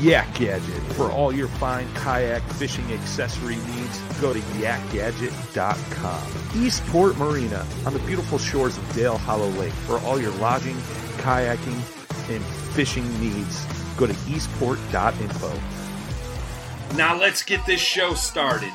Yak Gadget. For all your fine kayak fishing accessory needs, go to yakgadget.com. Eastport Marina on the beautiful shores of Dale Hollow Lake. For all your lodging, kayaking, and fishing needs, go to eastport.info. Now let's get this show started.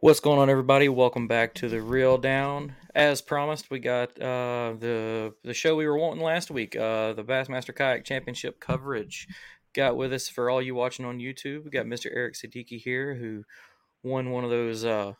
What's going on, everybody? Welcome back to the Reel Down. As promised, we got uh, the the show we were wanting last week, uh, the Bassmaster Kayak Championship coverage. Got with us for all you watching on YouTube. We got Mr. Eric Siddiqi here, who won one of those. Uh,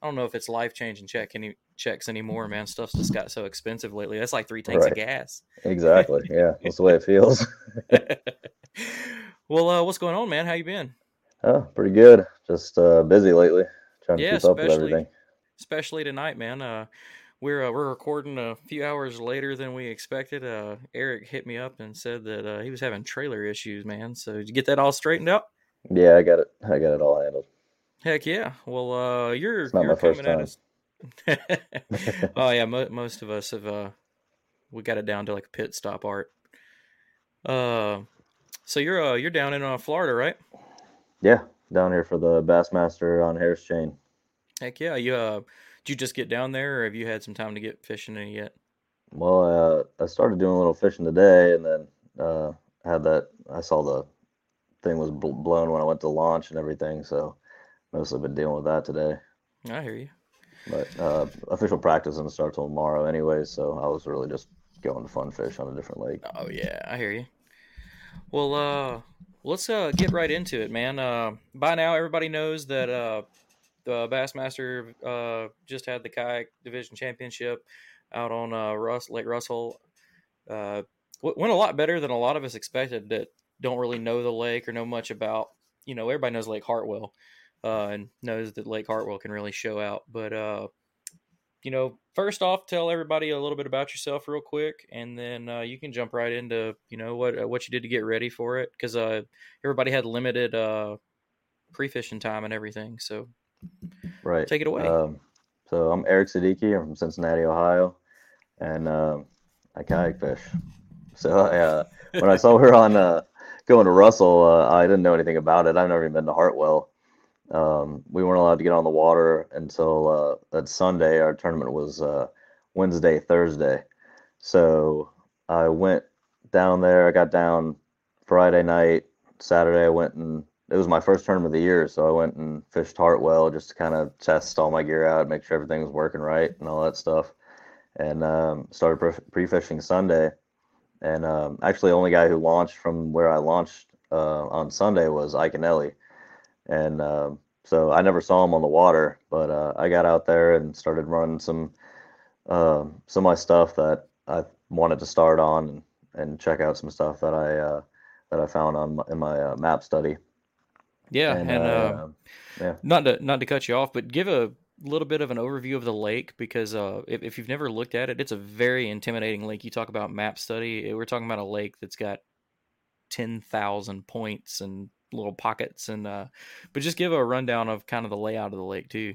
I don't know if it's life changing check any checks anymore, man. Stuff's just got so expensive lately. That's like three tanks Right. of gas. Exactly. Yeah, that's the way it feels. well, uh, what's going on, man? How you been? Oh, pretty good. Just uh, busy lately, trying to Yeah, keep up with everything. especially tonight, man. Uh, we're uh, we're recording a few hours later than we expected. Uh, Eric hit me up and said that uh, he was having trailer issues, man. So did you get that all straightened out? Yeah, I got it. I got it all handled. Heck yeah. Well, uh, you're It's not you're my first coming at us. oh yeah, mo- most of us have. Uh, we got it down to like a pit stop art. Uh, so you're uh you're down in uh, Florida, right? Yeah, down here for the Bassmaster on Harris Chain. Heck yeah. You uh, did you just get down there, or have you had some time to get fishing in yet? Well, uh, I started doing a little fishing today, and then uh, had that. I saw the thing was bl- blown when I went to launch and everything, so mostly been dealing with that today. I hear you. But uh, official practice doesn't start till tomorrow, anyway, So I was really just going to fun fish on a different lake. Oh yeah, I hear you. Well, uh, let's uh get right into it, man. Uh, by now everybody knows that uh, the Bassmaster uh just had the kayak division championship out on uh Russ Lake Russell. Uh, went a lot better than a lot of us expected. That don't really know the lake or know much about. You know, everybody knows Lake Hartwell, uh, and knows that Lake Hartwell can really show out. But uh, you know, first off, tell everybody a little bit about yourself real quick, and then uh, you can jump right into you know what uh, what you did to get ready for it because everybody had limited pre fishing time and everything. So Right. Take it away. Um, so I'm Eric Siddiqi. I'm from Cincinnati, Ohio, and um, I kayak fish. So I, uh, when I saw were on uh, going to Russell, uh, I didn't know anything about it. I've never even been to Hartwell. Um, we weren't allowed to get on the water until uh, that Sunday. Our tournament was uh, Wednesday, Thursday. So I went down there. I got down Friday night. Saturday, I went and it was my first tournament of the year, so I went and fished Hartwell just to kind of test all my gear out, make sure everything was working right and all that stuff. And um, started pre- pre-fishing Sunday. And um, actually, the only guy who launched from where I launched uh, on Sunday was Ike and um, so I never saw him on the water, but uh, I got out there and started running some uh, some of my stuff that I wanted to start on and, and check out some stuff that I uh, that I found on my, in my uh, map study. Yeah, And, and, uh, uh, yeah. not to not to cut you off, but give a little bit of an overview of the lake because uh, if, if you've never looked at it, it's a very intimidating lake. You talk about map study, eh, we're talking about a lake that's got ten thousand points and little pockets, and uh, but just give a rundown of kind of the layout of the lake too.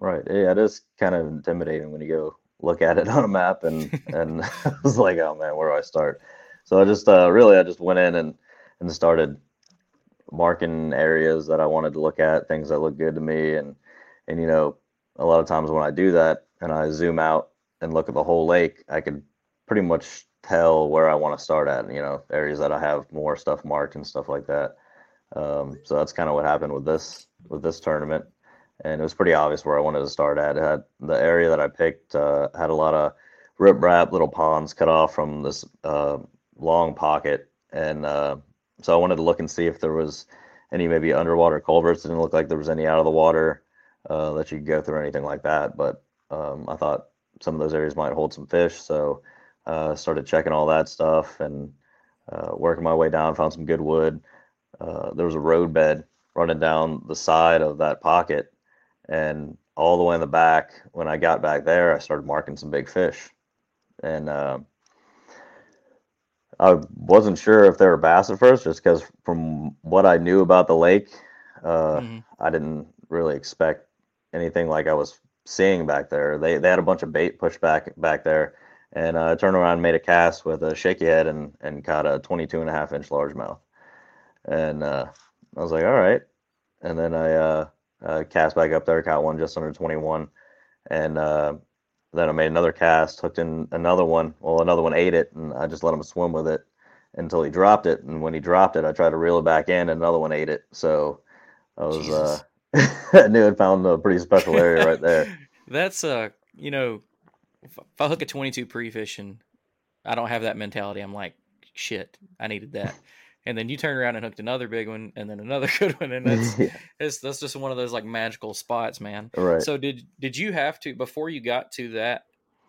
Right. Yeah, it is kind of intimidating when you go look at it on a map and and I was like, oh man, where do I start? So I just uh, really I just went in and and started marking areas that I wanted to look at, things that look good to me, and and you know, a lot of times when I do that and I zoom out and look at the whole lake, I can pretty much tell where I want to start at. You know, areas that I have more stuff marked and stuff like that. Um, so that's kind of what happened with this with this tournament and it was pretty obvious where I wanted to start at. It had the area that I picked uh, had a lot of rip riprap little ponds cut off from this uh, long pocket, and uh, so I wanted to look and see if there was any maybe underwater culverts. It didn't look like there was any out of the water uh, that you could go through or anything like that, but um, I thought some of those areas might hold some fish, so uh, started checking all that stuff and uh, working my way down. Found some good wood. Uh, there was a roadbed running down the side of that pocket and all the way in the back when i got back there i started marking some big fish and uh, i wasn't sure if they were bass at first just because from what i knew about the lake uh, Mhm. i didn't really expect anything like i was seeing back there. They, they had a bunch of bait pushed back back there and uh, i turned around and made a cast with a shaky head and, and caught a 22 and a half inch largemouth. And uh, i was like all right. And then i uh, uh, cast back up there, caught one just under 21, and uh, then I made another cast, hooked in another one. Well, another one ate it, and I just let him swim with it until he dropped it. And when he dropped it, I tried to reel it back in, and another one ate it. So I was uh, I knew I'd found a pretty special area right there. That's uh, you know, if, I hook a 22 pre-fish and I don't have that mentality, I'm like, shit, I needed that. And then you turn around and hooked another big one, and then another good one, and that's Yeah, it's, that's just one of those like magical spots, man. right. So did did you have to before you got to that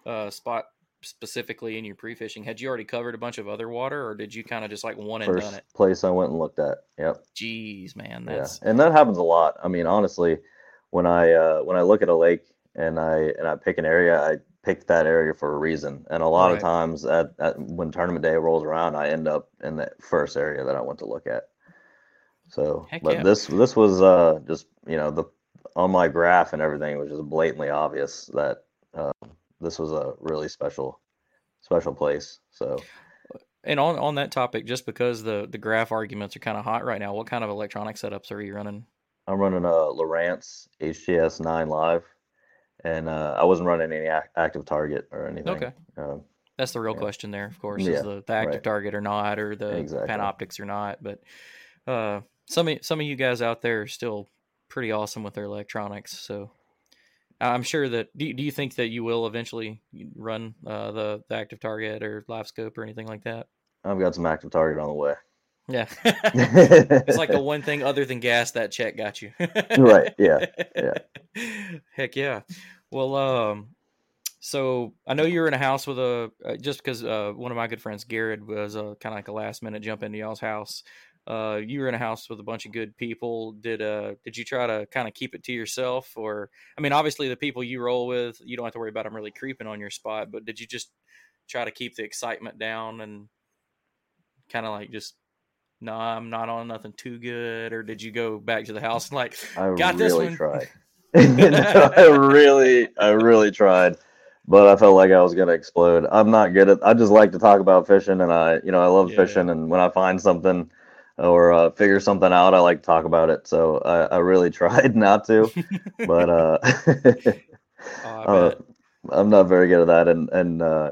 uh, spot specifically in your pre-fishing? Had you already covered a bunch of other water, or did you kind of just like one and done First it? place I went and looked at. Yep. Jeez, man, Yeah, that's and that happens a lot. I mean, honestly, when I uh, when I look at a lake and I and I pick an area, I picked that area for a reason. And a lot Right. of times, at, at when tournament day rolls around, I end up in that first area that I went to look at. So, Heck but yeah. this this was uh, just you know the on my graph and everything was just blatantly obvious that uh, this was a really special special place. So. And on on that topic, just because the the graph arguments are kind of hot right now, what kind of electronic setups are you running? I'm running a Lowrance HDS 9 Live, and uh, I wasn't running any ac- active target or anything. Okay. Um, That's the real Yeah. question there, of course, Yeah, is the, the active right. target or not, or the Exactly. Panoptix or not. But uh, some of, some of you guys out there are still pretty awesome with their electronics. So I'm sure that do, you- do you think that you will eventually run uh, the, the active target or live scope or anything like that? I've got some active target on the way. Yeah, it's like the one thing other than gas that check got you. Right, yeah, yeah. Heck yeah. Well, um, so I know you were in a house with a uh, just because uh, one of my good friends, Garrett, was uh, kind of like a last minute jump into y'all's house. Uh, you were in a house with a bunch of good people. Did uh did you try to kind of keep it to yourself, or I mean, obviously the people you roll with, you don't have to worry about them really creeping on your spot. But did you just try to keep the excitement down and kind of like just no, I'm not on nothing too good, or did you go back to the house and like I Got this one. tried. I really, I really tried, but I felt like I was gonna explode. I'm not good at. I just like to talk about fishing, and I, you know, I love Yeah. fishing, and when I find something or uh, figure something out, I like to talk about it. So I, I really tried not to, but uh, Oh, I uh, bet. I'm not very good at that. And and uh,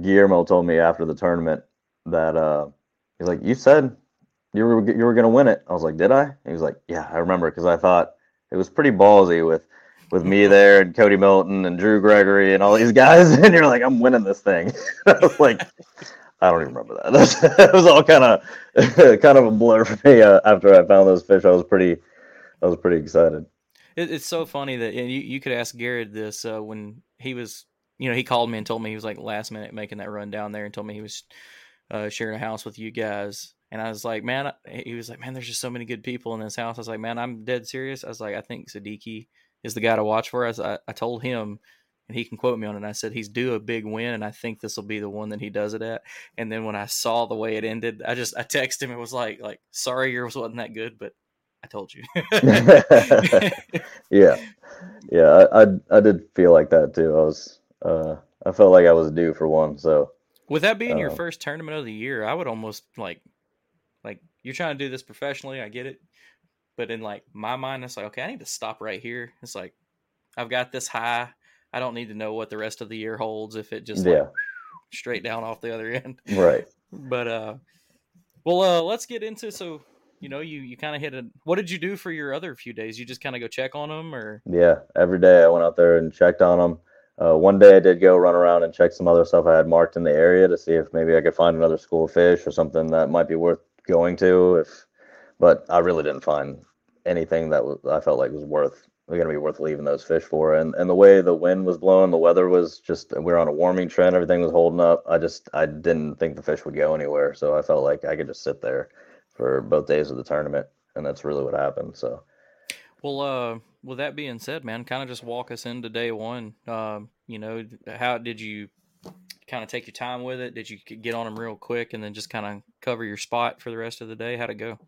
Guillermo told me after the tournament that uh, he's like, "You said you were you were gonna win it." I was like, "Did I?" He was like, "Yeah, I remember," because I thought it was pretty ballsy with with me there and Cody Milton and Drew Gregory and all these guys, and you're like, "I'm winning this thing." I was like. I don't even remember that. It was all kind of kind of a blur for me uh, after I found those fish. I was pretty, I was pretty excited. it, it's so funny that and you you could ask Garrett this uh, when he was you know he called me and told me he was like last minute making that run down there and told me he was uh, sharing a house with you guys and I was like man he was like man there's just so many good people in this house I was like man I'm dead serious I was like I think Siddiqi is the guy to watch for As I, I told him and he can quote me on it. I said he's due a big win, and I think this will be the one that he does it at. And then when I saw the way it ended, I just I texted him. It was like like sorry yours wasn't that good, but I told you. yeah, yeah, I, I, I did feel like that too. I was uh I felt like I was due for one. So with that being your Um, first tournament of the year, I would almost like you're trying to do this professionally. I get it, but in like my mind, it's like okay, I need to stop right here. It's like I've got this high. I don't need to know what the rest of the year holds if it just yeah, like straight down off the other end. right. But uh, well, uh, let's get into so you know you you kind of hit a. What did you do for your other few days? You just kind of go check on them, or Yeah, every day I went out there and checked on them. Uh, one day I did go run around and check some other stuff I had marked in the area to see if maybe I could find another school of fish or something that might be worth going to. If, but I really didn't find anything that was, I felt like was worth going to be worth leaving those fish for. And and the way the wind was blowing, the weather was just we were on a warming trend. Everything was holding up. I just I didn't think the fish would go anywhere, so I felt like I could just sit there for both days of the tournament, and that's really what happened. So. well, uh, with that being said, man, kind of just walk us into day one. Um, you know, how did you kind of take your time with it? Did you get on them real quick and then just kind of cover your spot for the rest of the day? How'd it go?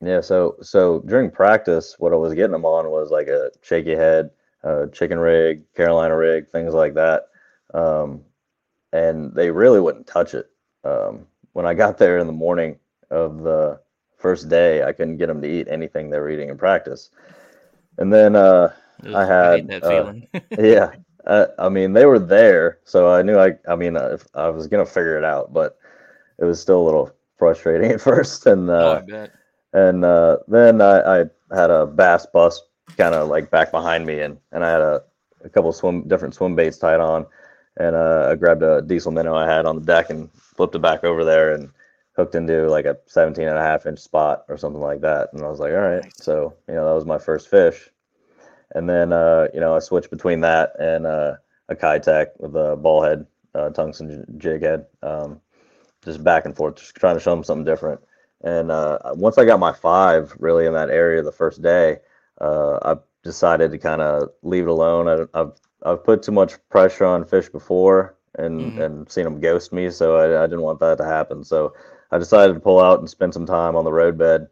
Yeah, so so during practice, what I was getting them on was like a shaky head, uh, chicken rig, Carolina rig, things like that, um, and they really wouldn't touch it. Um, when I got there in the morning of the first day, I couldn't get them to eat anything they were eating in practice, and then uh, I had, that uh, yeah, uh, I mean they were there, so I knew I I mean uh, if I was gonna figure it out, but it was still a little frustrating at first, and oh, uh, bet. and uh, then I, I had a bass bust kind of like back behind me, and, and I had a, a couple swim different swim baits tied on, and uh, I grabbed a diesel minnow I had on the deck and flipped it back over there and hooked into like a 17 and a half inch spot or something like that. And I was like, all right, so you know that was my first fish, and then uh, you know I switched between that and uh, a Keitech with a ball head, uh, tungsten j- jig head, um, just back and forth, just trying to show them something different. And uh, once I got my five really in that area the first day, uh, I decided to kind of leave it alone. I, I've I've put too much pressure on fish before and Mhm. and seen them ghost me, so I, I didn't want that to happen. So I decided to pull out and spend some time on the roadbed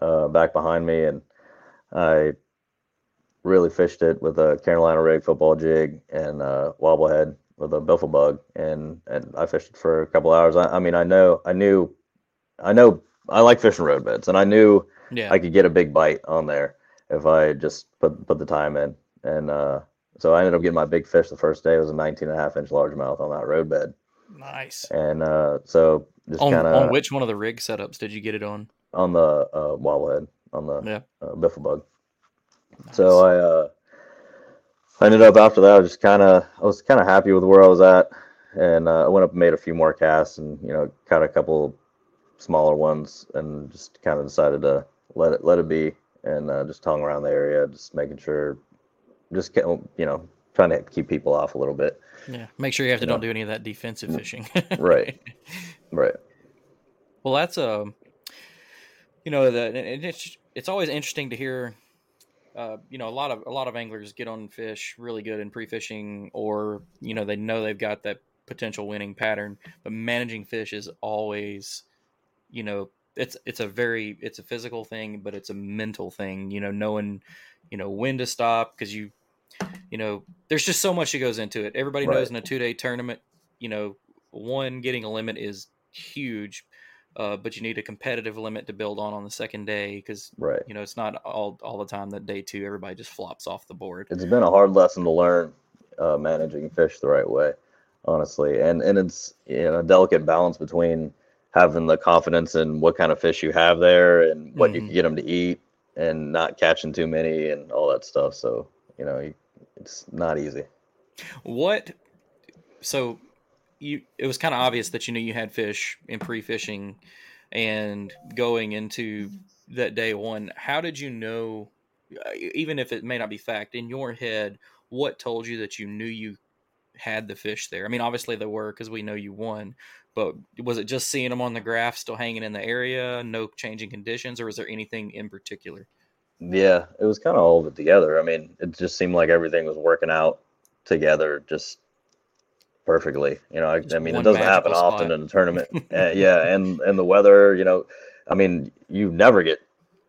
uh, back behind me, and I really fished it with a Carolina rig football jig and uh, wobblehead with a biffle bug, and and I fished it for a couple hours. I, I mean, I know, I knew, I know, I like fishing roadbeds, and I knew Yeah. I could get a big bite on there if I just put put the time in. And uh, so I ended up getting my big fish the first day. It was a 19 and a half inch largemouth on that roadbed. nice. And uh, so just On, kind on which one of the rig setups did you get it on? on the uh, wobblehead on the Yeah. uh, biffle bug. So I uh, I ended up after that. I was just kind of I was kind of happy with where I was at, and uh, I went up and made a few more casts, and you know caught a couple smaller ones, and just kind of decided to let it let it be, and uh, just hung around the area, just making sure, just you know trying to keep people off a little bit. Yeah. Make sure you have to Yeah. don't do any of that defensive fishing. Right. Right. Well, that's um, you know, the it's it's always interesting to hear. Uh, you know, a lot of a lot of anglers get on fish really good in pre-fishing, or you know, they know they've got that potential winning pattern. But managing fish is always, you know, it's it's a very it's a physical thing, but it's a mental thing. You know, knowing, you know, when to stop because you, you know, there's just so much that goes into it. Everybody knows in a two day tournament, you know, one getting a limit is huge, uh, but you need a competitive limit to build on on the second day because Right. you know it's not all all the time that day two everybody just flops off the board. it's been a hard lesson to learn uh, managing fish the right way honestly and and it's you know a delicate balance between having the confidence in what kind of fish you have there and what you Mhm. can get them to eat and not catching too many and all that stuff so you know it's not easy What? So you it was kind of obvious that you knew you had fish in pre-fishing and going into that day one. How did you know? uh, even if it may not be fact in your head, what told you that you knew you had the fish there? I mean, obviously they were because we know you won, but was it just seeing them on the graph still hanging in the area, no changing conditions, or was there anything in particular? Yeah, it was kind of all of it together. I mean, it just seemed like everything was working out together just perfectly. You know, I, I mean, it doesn't happen magical often in a tournament. uh, yeah, and and the weather, you know, I mean, you never get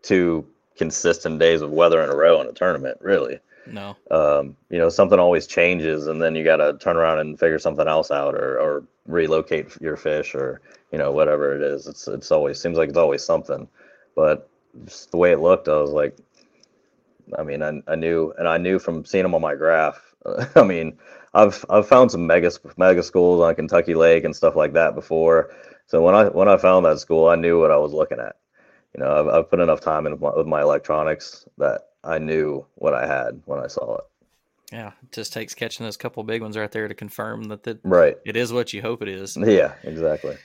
two consistent days of weather in a row in a tournament, really. No. Um, you know, something always changes, and then you got to turn around and figure something else out, or or relocate your fish, or you know, whatever it is. It's it's always seems like it's always something, but just the way it looked, I was like, I mean, I, I knew, and I knew from seeing them on my graph. I mean, I've I've found some mega mega schools on Kentucky Lake and stuff like that before. So when I when I found that school, I knew what I was looking at. You know, I've, I've put enough time in with my, electronics that I knew what I had when I saw it. Yeah, it just takes catching those couple big ones right there to confirm that the, Right. it is what you hope it is. Yeah. Exactly.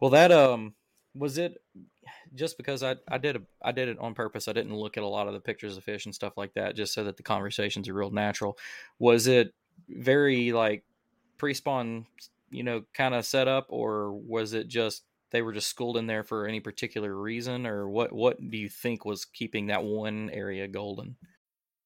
Well, that um was it. Just because I I did a I did it on purpose. I didn't look at a lot of the pictures of fish and stuff like that, just so that the conversations are real natural. Was it very like pre-spawn, you know, kind of set up, or was it just they were just schooled in there for any particular reason, or what? What do you think was keeping that one area golden?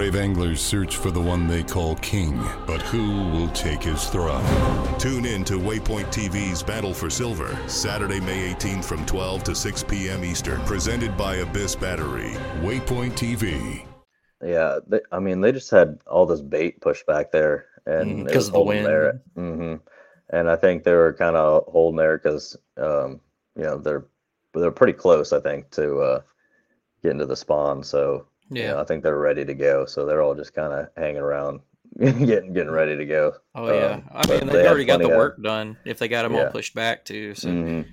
Brave anglers search for the one they call king, but who will take his throne? Tune in to Waypoint TV's Battle for Silver, Saturday, May 18th from 12 to 6 p.m. Eastern. Presented by Abyss Battery. Waypoint TV. Yeah. They, I mean, they just had all this bait pushed back there, and Mm, it 'cause was of the holding there. hmm And I think they were kind of holding there because, um, you know, they're they're pretty close. I think to uh, getting to the spawn. So you Yeah. know, I think they're ready to go. So they're all just kind of hanging around, getting getting ready to go. Oh yeah, Um, I mean they they've had already got the of- work done if they got them all pushed back too. So Mhm.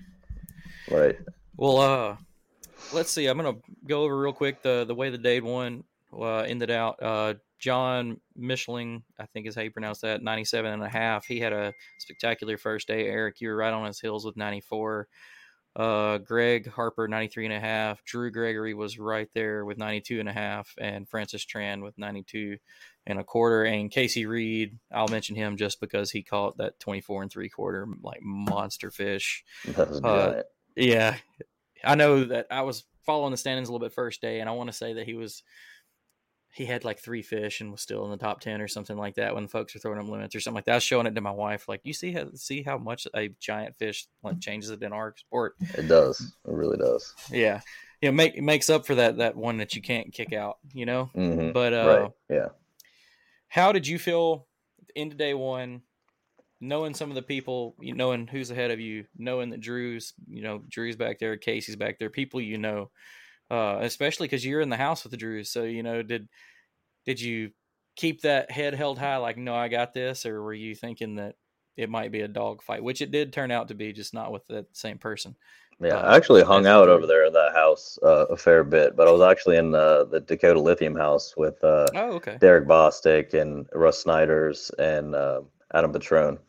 Right. Well, uh, let's see. I'm gonna go over real quick the the way the day one uh, ended out. Uh, John Michelin, I think is how you pronounce that, 97 and a half. He had a spectacular first day. Eric, you were right on his heels with 94. Uh, Greg Harper, 93 and a half. Drew Gregory was right there with 92 and a half. And Francis Tran with 92 and a quarter. And Casey Reed, I'll mention him just because he caught that 24 and three quarter, like monster fish. Uh. Yeah, I know that I was following the standings a little bit first day, and I want to say that he was he had like three fish and was still in the top ten or something like that when folks are throwing up limits or something like that. I was showing it to my wife, like you see how see how much a giant fish like changes it in our sport. It does. It really does. Yeah, you know, make it makes up for that that one that you can't kick out. You know, hmm but uh, right. Yeah. how did you feel into day one knowing some of the people you knowing who's ahead of you knowing that drew's you know drew's back there casey's back there people you know uh especially because you're in the house with the drews so you know did did you keep that head held high like no i got this or were you thinking that it might be a dog fight which it did turn out to be just not with that same person Yeah, Uh, I actually hung out over there in that house uh, a fair bit, but I was actually in uh, the Dakota Lithium house with uh, oh okay. Derek Bostic and Russ Snyders and uh, Adam Patrone.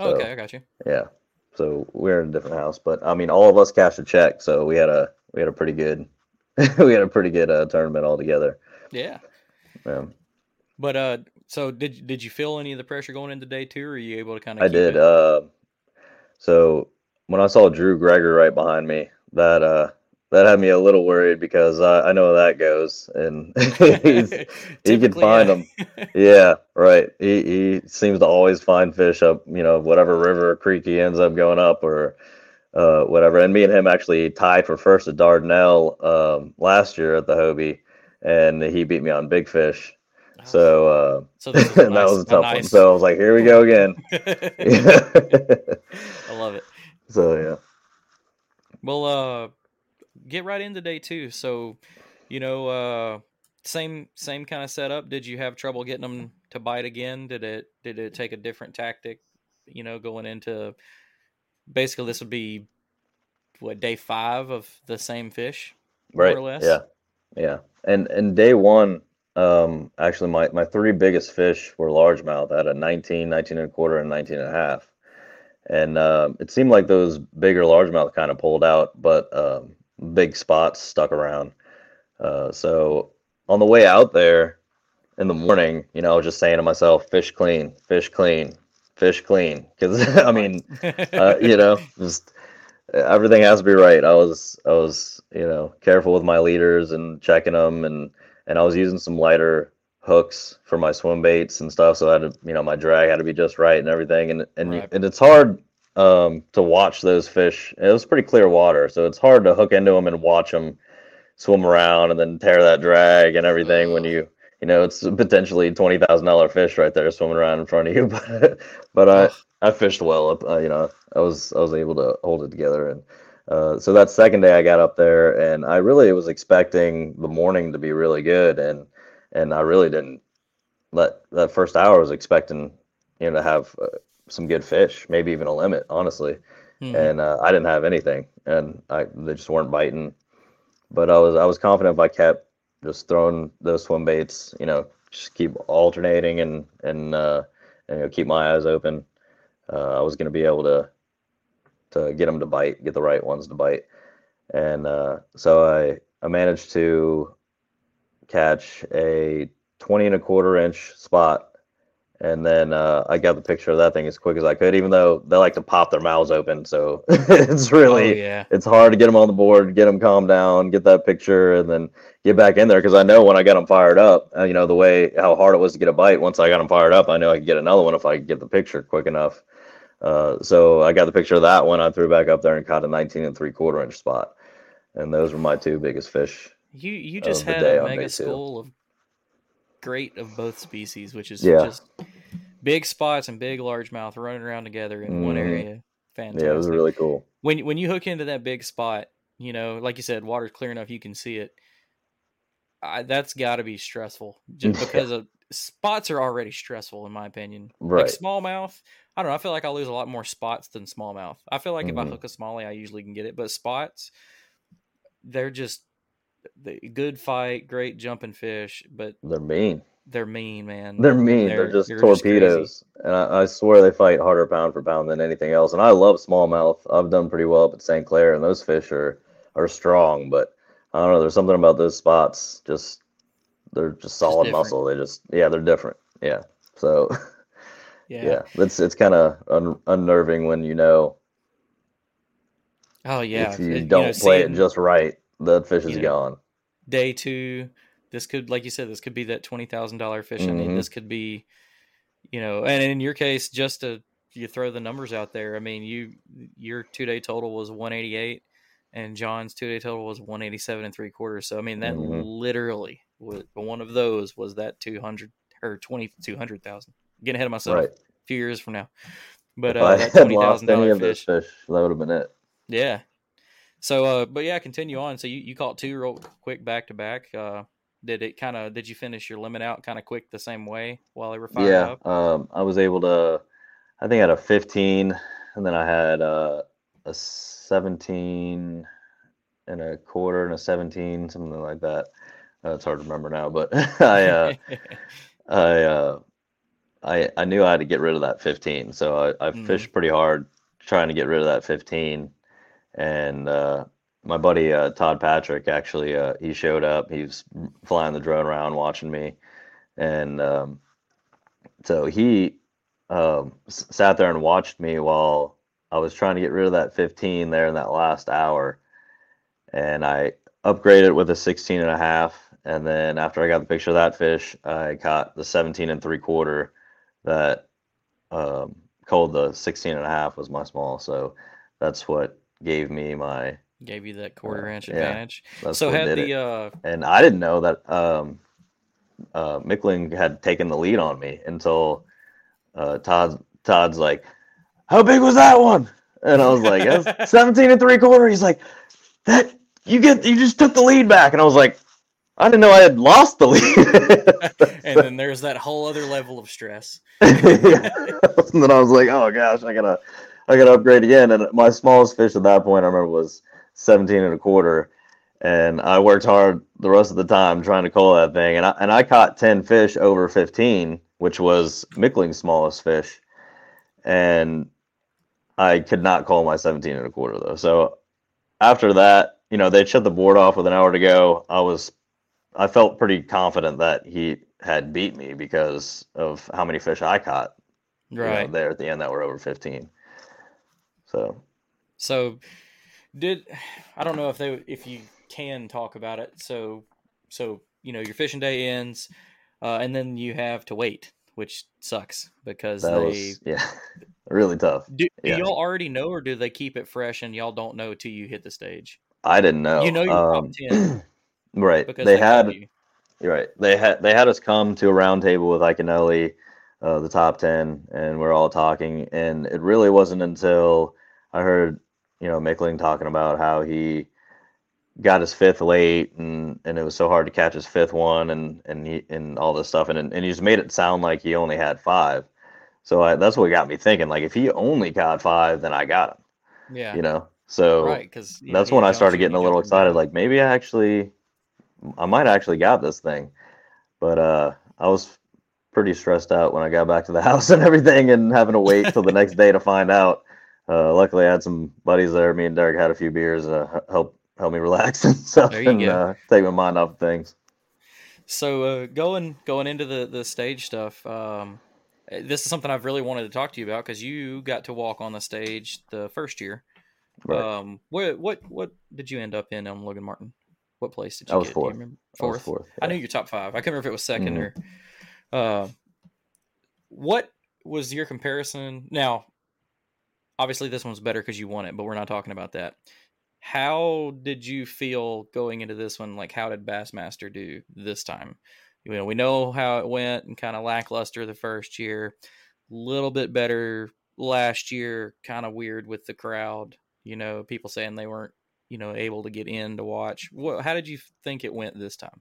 Oh, okay i got you. Yeah, so we're in a different house, but I mean, all of us cashed a check, so we had a we had a pretty good we had a pretty good uh, tournament altogether. yeah Yeah, but uh so did did you feel any of the pressure going into day two or are you able to kind of I did. Uh, so when I saw Drew Gregory right behind me, that uh, that had me a little worried because I, I know that goes, and he's, he could find them. Yeah, right. He he seems to always find fish up, you know, whatever river or creek he ends up going up or uh, whatever. And me and him actually tied for first at Dardanelle um, last year at the Hobie, and he beat me on big fish. So uh, So is that was a tough one. So I was like, here we go again. I love it. so yeah, Well, uh, get right into day two. So you know, uh, same same kind of setup. Did you have trouble getting them to bite again? Did it did it take a different tactic? You know, going into basically this would be what day five of the same fish, right? more or less? Yeah, yeah. And and day one, um, actually, my my three biggest fish were largemouth. at a 19, 19 and a quarter, and 19 and a half. And um, it seemed like those bigger largemouth kind of pulled out, but um, big spots stuck around. Uh, so on the way out there in the morning, you know, I was just saying to myself, fish clean, fish clean, fish clean. Because I mean, uh, you know, just everything has to be right. I was, I was, you know, careful with my leaders and checking them, and and I was using some lighter hooks for my swim baits and stuff. So I had to, you know, my drag had to be just right and everything. And and Right. and it's hard um, to watch those fish. It was pretty clear water, so it's hard to hook into them and watch them swim around and then tear that drag and everything when you you know it's potentially twenty thousand dollar fish right there swimming around in front of you but but I I fished well up uh, you know I was I was able to hold it together and uh, so that second day I got up there and I really was expecting the morning to be really good and and I really didn't let that first hour I was expecting you know to have uh, some good fish maybe even a limit honestly. Mhm. and uh, I didn't have anything and I they just weren't biting. But I was I was confident if I kept just throwing those swim baits, you know, just keep alternating and and uh, and you know, keep my eyes open. Uh, I was going to be able to to get them to bite, get the right ones to bite, and uh, so I I managed to catch a twenty and a quarter inch spot. And then uh, I got the picture of that thing as quick as I could, even though they like to pop their mouths open. So it's really Oh, yeah. it's hard to get them on the board, get them calmed down, get that picture, and then get back in there. Because I know when I got them fired up, uh, you know the way how hard it was to get a bite. Once I got them fired up, I know I could get another one if I could get the picture quick enough. Uh, so I got the picture of that one. I threw back up there and caught a 19 and three quarter inch spot, and those were my two biggest fish. You you just had a mega school of great of both species, which is Yeah. just big spots and big largemouth running around together in one Mhm. area. Fantastic. Yeah, it was really cool. when when you hook into that big spot, you know, like you said, water's clear enough you can see it. I, that's got to be stressful, just because of spots are already stressful in my opinion. Right. Like smallmouth, I don't know. I feel like I lose a lot more spots than smallmouth. I feel like if I Mhm. hook a smallie, I usually can get it, but spots, they're just the good fight, great jumping fish, but They're mean. they're mean, man. They're mean. They're, just they're crazy. torpedoes, and I, I swear they fight harder pound for pound than anything else. And I love smallmouth. I've done pretty well up at St. Clair, and those fish are are strong. But I don't know. There's something about those spots. Just they're just solid different. muscle. They just yeah, they're different. Yeah. So yeah. yeah, it's it's kind of un- unnerving when you know Oh yeah. if you it- don't know, play it just right, the fish is you know, gone. day two this could like you said this could be that $20000 fish i mean Mhm. this could be you know and in your case just to you throw the numbers out there i mean you your two day total was 188 and john's two day total was 187 and three quarters so i mean that Mhm. literally was one of those was that 200 or 20 200000 getting ahead of myself Right. a few years from now but if uh, I had lost any $20000 of those fish fish, that would have been it. yeah. So, uh, but yeah, continue on. So you, you caught two real quick back to back. Uh, did it kind of, did you finish your limit out kind of quick the same way while they were fired yeah, up? um, I was able to. I think I had a 15, and then I had uh, a 17 and a quarter and a 17, something like that. Uh, it's hard to remember now, but I, uh, I, uh, I, I knew I had to get rid of that 15, so I, I Mhm. fished pretty hard trying to get rid of that 15, and uh, my buddy uh, Todd Patrick actually uh, he showed up. He was flying the drone around watching me, and um, so he um, sat there and watched me while I was trying to get rid of that 15 there in that last hour. And I upgraded with a 16 and a half. And then after I got the picture of that fish, I caught the 17 and three quarter that um, called the 16 and a half was my small. So that's what gave me my, Gave you that quarter inch yeah, advantage. that's So had the, uh, and I didn't know that um, uh, Mickling had taken the lead on me until uh, Todd Todd's like, "How big was that one?" And I was like, "That's 17 and three quarter." He's like, "That you get you just took the lead back," and I was like, I didn't know I had lost the lead. and then there's that whole other level of stress. and then I was like, oh gosh, I gotta, I gotta upgrade again. And my smallest fish at that point, I remember, was 17 and a quarter. And I worked hard the rest of the time trying to call that thing. And I, and I caught 10 fish over 15, which was Mickling's smallest fish. And I could not call my 17 and a quarter though. So after that, you know, they shut the board off with an hour to go. I was, I felt pretty confident that he had beat me because of how many fish I caught you know, Right. there at the end that were over 15. So So did I don't know if they if you can talk about it. So so you know your fishing day ends, uh, and then you have to wait, which sucks because that they was, yeah, really tough. do, do yeah. y'all already know or do they keep it fresh and y'all don't know till you hit the stage? I didn't know. You know your Um, top ten right. because They they, had, you. You're right. They had they had us come to a round table with Iaconelli, uh, the top ten, and we're all talking. And it really wasn't until I heard, you know, Mickling talking about how he got his fifth late, and and it was so hard to catch his fifth one, and and he and all this stuff, and and he just made it sound like he only had five. So I, that's what got me thinking. Like if he only caught five, then I got him. Yeah, You know. So right. Because that's when I started getting a little excited. Like maybe I actually, I might actually got this thing, but uh, I was pretty stressed out when I got back to the house and everything, and having to wait till the next day to find out. Uh, luckily, I had some buddies there. Me and Derek had a few beers, uh, help help me relax and stuff, and uh, take my mind off of things. So uh, going going into the the stage stuff, um, this is something I've really wanted to talk to you about because you got to walk on the stage the first year. Right. Um, what what what did you end up in on Logan Martin? What place did you I was get? fourth. Do you remember? I was Fourth. fourth, I knew your top five. I couldn't remember if it was 2nd Mhm. or. Uh, what was your comparison? Now, obviously, this one's better because you won it, but we're not talking about that. How did you feel going into this one? Like, how did Bassmaster do this time? You know, we know how it went and kind of lackluster the first year, a little bit better last year, kind of weird with the crowd. You know, people saying they weren't, you know, able to get in to watch. What? How did you think it went this time?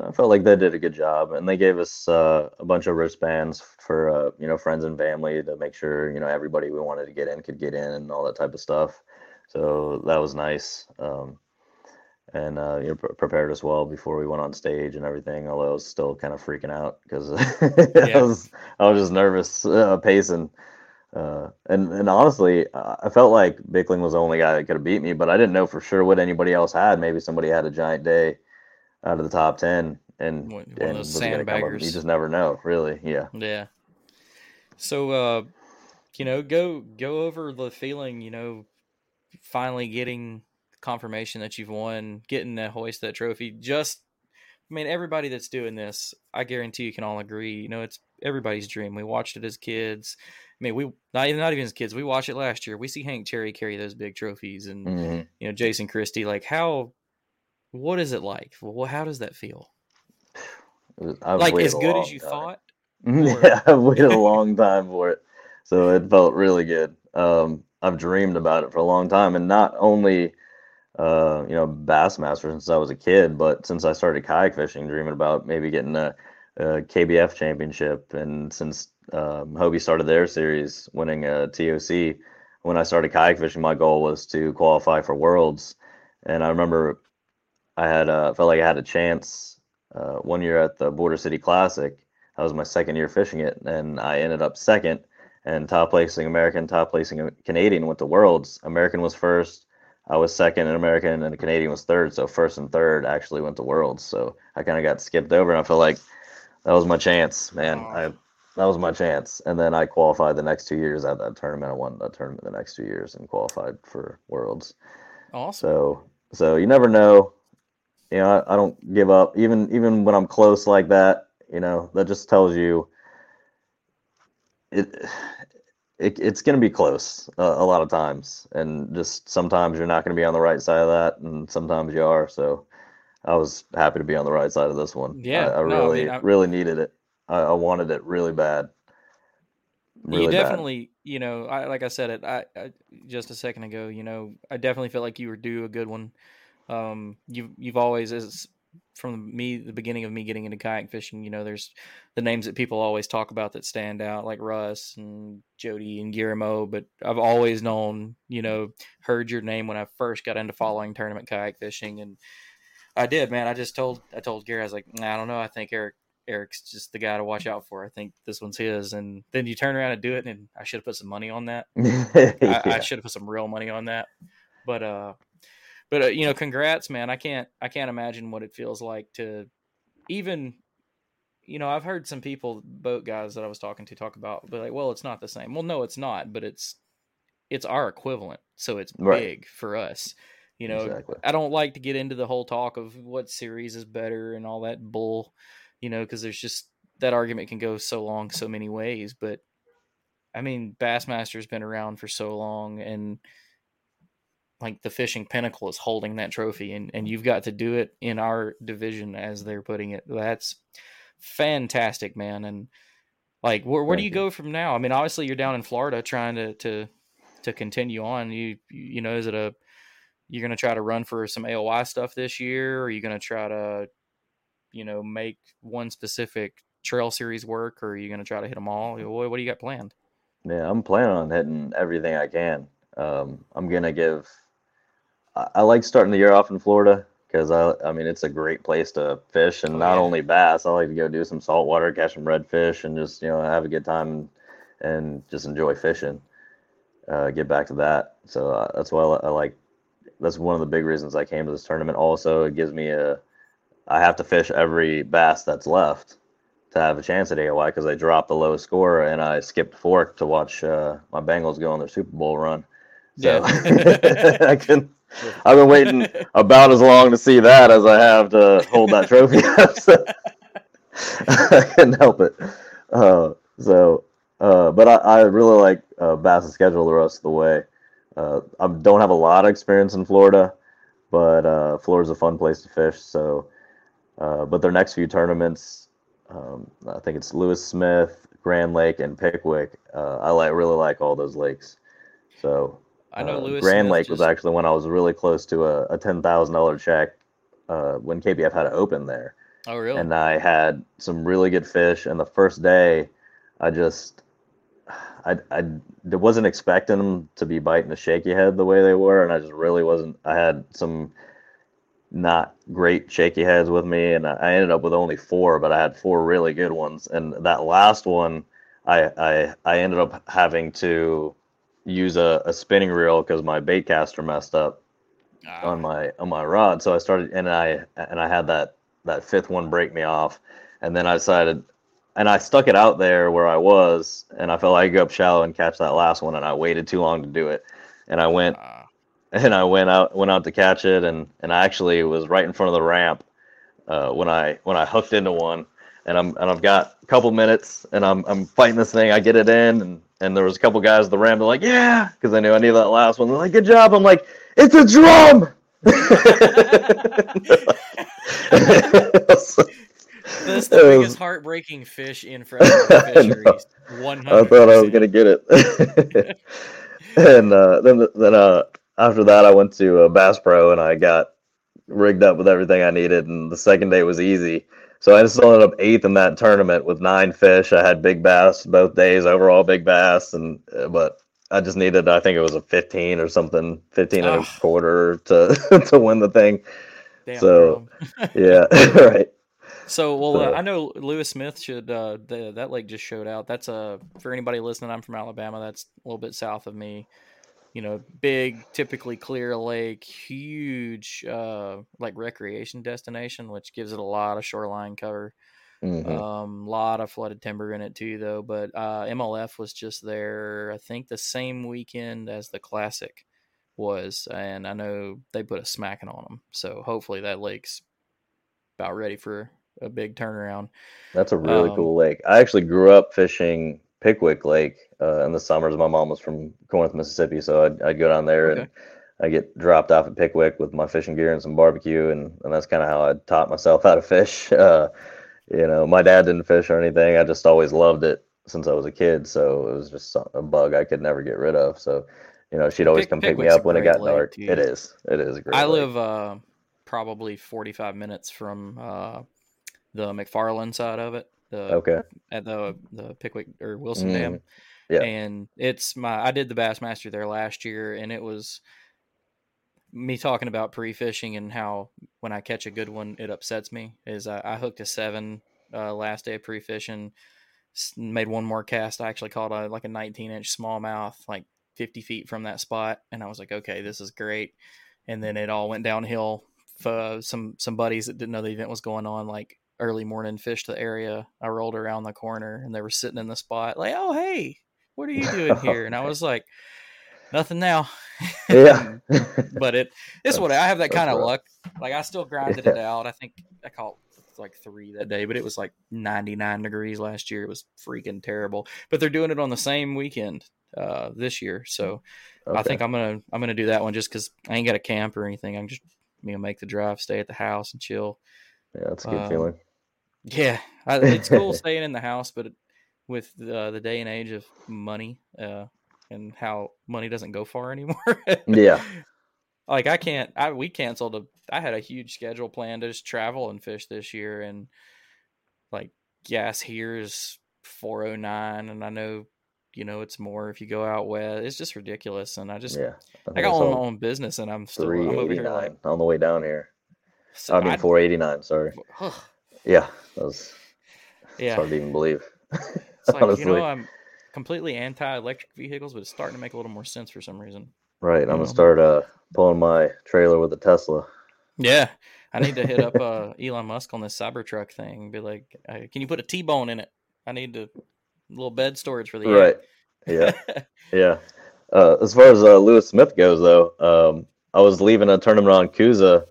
I felt like they did a good job, and they gave us uh, a bunch of wristbands for uh, you know friends and family to make sure you know everybody we wanted to get in could get in and all that type of stuff. So that was nice, um, and uh, you know pre- prepared us well before we went on stage and everything. Although I was still kind of freaking out because Yeah. I was I was just nervous uh, pacing. Uh, and and honestly, I I felt like Mickling was the only guy that could have beat me, but I didn't know for sure what anybody else had. Maybe somebody had a giant day out of the top ten, and One- one of those was gonna come up. sandbaggers. You just never know, really. Yeah. Yeah. So uh you know, go go over the feeling, you know, finally getting confirmation that you've won, getting to hoist that trophy. Just I mean, everybody that's doing this, I guarantee you can all agree, you know, it's everybody's dream. We watched it as kids. I mean, we not even not even as kids. We watched it last year. We see Hank Cherry carry those big trophies and Mhm. you know, Jason Christie. Like how what is it like? Well, how does that feel? Was- like as good as you time. thought? yeah, I've waited a long time for it, so it felt really good. Um, I've dreamed about it for a long time, and not only uh, you know Bassmaster since I was a kid, but since I started kayak fishing, dreaming about maybe getting a, a KBF championship, and since um, Hobie started their series, winning a TOC. When I started kayak fishing, my goal was to qualify for Worlds, and I remember I had uh, felt like I had a chance uh, one year at the Border City Classic. That was my second year fishing it, and I ended up second and top placing American, top placing Canadian went to Worlds. American was first, I was second, and American and the Canadian was third. So first and third actually went to Worlds. So I kind of got skipped over, and I felt like that was my chance, man. I that was my chance, and then I qualified the next two years at that tournament. I won that tournament the next two years and qualified for Worlds. Awesome. So so you never know. You know, I, I don't give up even even when I'm close like that. You know, that just tells you it. It, it's going to be close uh, a lot of times, and just sometimes you're not going to be on the right side of that, and sometimes you are. So, I was happy to be on the right side of this one. Yeah, I, I no, I really, mean, I- really needed it. I, I wanted it really bad. Really you bad. definitely, you know, I like I said it I, I just a second ago. You know, I definitely felt like you were due a good one. Um, you've you've always as from me the beginning of me getting into kayak fishing. You know, there's the names that people always talk about that stand out, like Russ and Jody and Guillermo. But I've always known, you know, heard your name when I first got into following tournament kayak fishing, and I did, man. I just told I told Gary, I was like, I don't know. I think Eric Eric's just the guy to watch out for. I think this one's his. And then you turn around and do it, and I should have put some money on that. yeah. I, I should have put some real money on that. But uh, but uh, you know, congrats, man. I can't I can't imagine what it feels like to even. You know, I've heard some people, boat guys that I was talking to, talk about, but like, well, it's not the same. Well, no, it's not, but it's it's our equivalent, so it's right. big for us. You know, exactly. I don't like to get into the whole talk of what series is better and all that bull you know, because there's just that argument can go so long, so many ways. But I mean, Bassmaster's been around for so long, and like the fishing pinnacle is holding that trophy, and and you've got to do it in our division as they're putting it. That's fantastic, man. And like, where where do you go from now? I mean, obviously you're down in Florida trying to to to continue on. You you know, is it a you're going to try to run for some AOY stuff this year? Or are you going to try to you know make one specific trail series work, or are you going to try to hit them all? What, what do you got planned? Yeah, I'm planning on hitting everything I can. Um, I'm gonna give. I, like starting the year off in Florida because I, I mean, it's a great place to fish, and oh, not yeah. only bass. I like to go do some saltwater, catch some redfish, and just you know have a good time and, and just enjoy fishing. Uh, get back to that. So uh, that's why I, I like. That's one of the big reasons I came to this tournament. Also, it gives me a I have to fish every bass that's left to have a chance at AOY because I dropped the low score and I skipped fork to watch uh, my Bengals go on their Super Bowl run. So yeah. I can. I've been waiting about as long to see that as I have to hold that trophy up. So I couldn't help it. Uh, so, uh, but I, I, really like uh, Bass's schedule the rest of the way. Uh, I don't have a lot of experience in Florida, but uh, Florida's a fun place to fish. So uh, but their next few tournaments, um, I think it's Lewis Smith, Grand Lake, and Pickwick. Uh, I like really like all those lakes. So I know uh, Lewis Grand Smith Lake just... was actually when I was really close to a, a ten thousand dollar check uh, when KBF had to open there. Oh, really? And I had some really good fish. And the first day, I just I, I wasn't expecting them to be biting a shaky head the way they were, and I just really wasn't. I had some not great shaky heads with me, and I ended up with only four, but I had four really good ones. And that last one, I I, I ended up having to use a, a spinning reel because my bait caster messed up ah. on my on my rod. So I started, and I and I had that that fifth one break me off, and then I decided. And I stuck it out there where I was, and I felt like I go up shallow and catch that last one, and I waited too long to do it. And I went ah and I went out went out to catch it, and and I actually was right in front of the ramp uh, when I when I hooked into one, and I'm and I've got a couple minutes, and I'm I'm fighting this thing. I get it in, and and there was a couple guys at the ramp. Like, yeah, because I knew I needed that last one. They're like, good job. I'm like, it's a drum. That's the biggest heartbreaking fish in freshwater fisheries. One hundred. I thought I was gonna get it. and uh, then then uh, after that, I went to uh, Bass Pro and I got rigged up with everything I needed. And the second day was easy. So I just ended up eighth in that tournament with nine fish. I had big bass both days, overall big bass, and uh, but I just needed, I think it was a 15 or something, 15 and a quarter to to win the thing. Damn, so yeah, right. So well, uh, I know Lewis Smith should. Uh, the, that lake just showed out. That's uh for anybody listening. I'm from Alabama. That's a little bit south of me you know, big, typically clear lake, huge, uh, like recreation destination, which gives it a lot of shoreline cover. Mm-hmm. Um, lot of flooded timber in it too, though. But uh, MLF was just there, I think, the same weekend as the Classic was, and I know they put a smacking on them. So hopefully that lake's about ready for a big turnaround. That's a really um, cool lake. I actually grew up fishing Pickwick Lake uh, in the summers. My mom was from Corinth, Mississippi, so I'd, I'd go down there okay. and I get dropped off at Pickwick with my fishing gear and some barbecue, and, and that's kind of how I taught myself how to fish. Uh, you know, my dad didn't fish or anything. I just always loved it since I was a kid, so it was just a bug I could never get rid of. So, you know, she'd always Pick, come pick me up when it got dark. It is. It is great. I lake. live uh, probably 45 minutes from uh, the McFarland side of it. The, Okay. At the the Pickwick or Wilson Mm, Dam. yeah. And it's my I did the Bassmaster there last year, and it was me talking about pre-fishing and how when I catch a good one, it upsets me. Is I, I hooked a seven uh, last day of pre-fishing, made one more cast. I actually caught a like a 19 inch smallmouth, like 50 feet from that spot, and I was like, okay, this is great. And then it all went downhill. For some some buddies that didn't know the event was going on, like early morning fished the area. I rolled around the corner and they were sitting in the spot, like, oh hey, what are you doing here? And I was like, nothing now. Yeah. but it it's what I have that kind of luck. Like I still grinded it out. I think I caught like three that day, but it was like 99 degrees last year. It was freaking terrible. But they're doing it on the same weekend uh, this year, so I think I'm gonna I'm gonna do that one just because I ain't got a camp or anything. I'm just you know make the drive, stay at the house, and chill. Yeah, that's a good um, feeling. Yeah, I, it's cool staying in the house, but with uh, the day and age of money uh, and how money doesn't go far anymore. Yeah. like I can't. I we canceled a. I had a huge schedule planned to just travel and fish this year, and like gas here is four oh nine, and I know you know it's more if you go out west. It's just ridiculous, and I just Yeah. I, got I my own business, and I'm still I'm over here like on the way down here. so I mean four eighty nine. Sorry. Yeah, that was. It's Yeah. hard to even believe. It's like honestly, you know I'm completely anti-electric vehicles, but it's starting to make a little more sense for some reason. right. I'm gonna start uh pulling my trailer with a Tesla. Yeah, I need to hit up uh, Elon Musk on this Cybertruck thing. Be like, uh, can you put a T-bone in it? I need a little bed storage for the Right. Yeah. yeah. Uh, as far as uh, Lewis Smith goes, though, um, I was leaving a tournament on Coosa,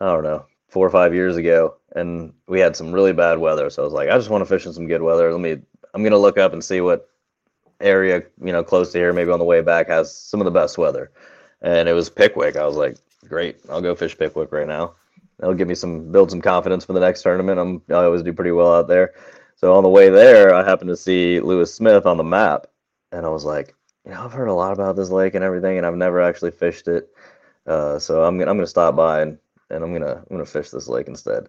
I don't know, four or five years ago, and we had some really bad weather. So I was like, I just want to fish in some good weather. Let me, I'm gonna look up and see what area, you know, close to here, maybe on the way back, has some of the best weather. And it was Pickwick. I was like, great, I'll go fish Pickwick right now. That'll give me some, build some confidence for the next tournament. I'm, I always do pretty well out there. So on the way there, I happened to see Lewis Smith on the map, and I was like, you know, I've heard a lot about this lake and everything, and I've never actually fished it. Uh, so I'm gonna I'm gonna stop by and, and I'm gonna I'm gonna fish this lake instead.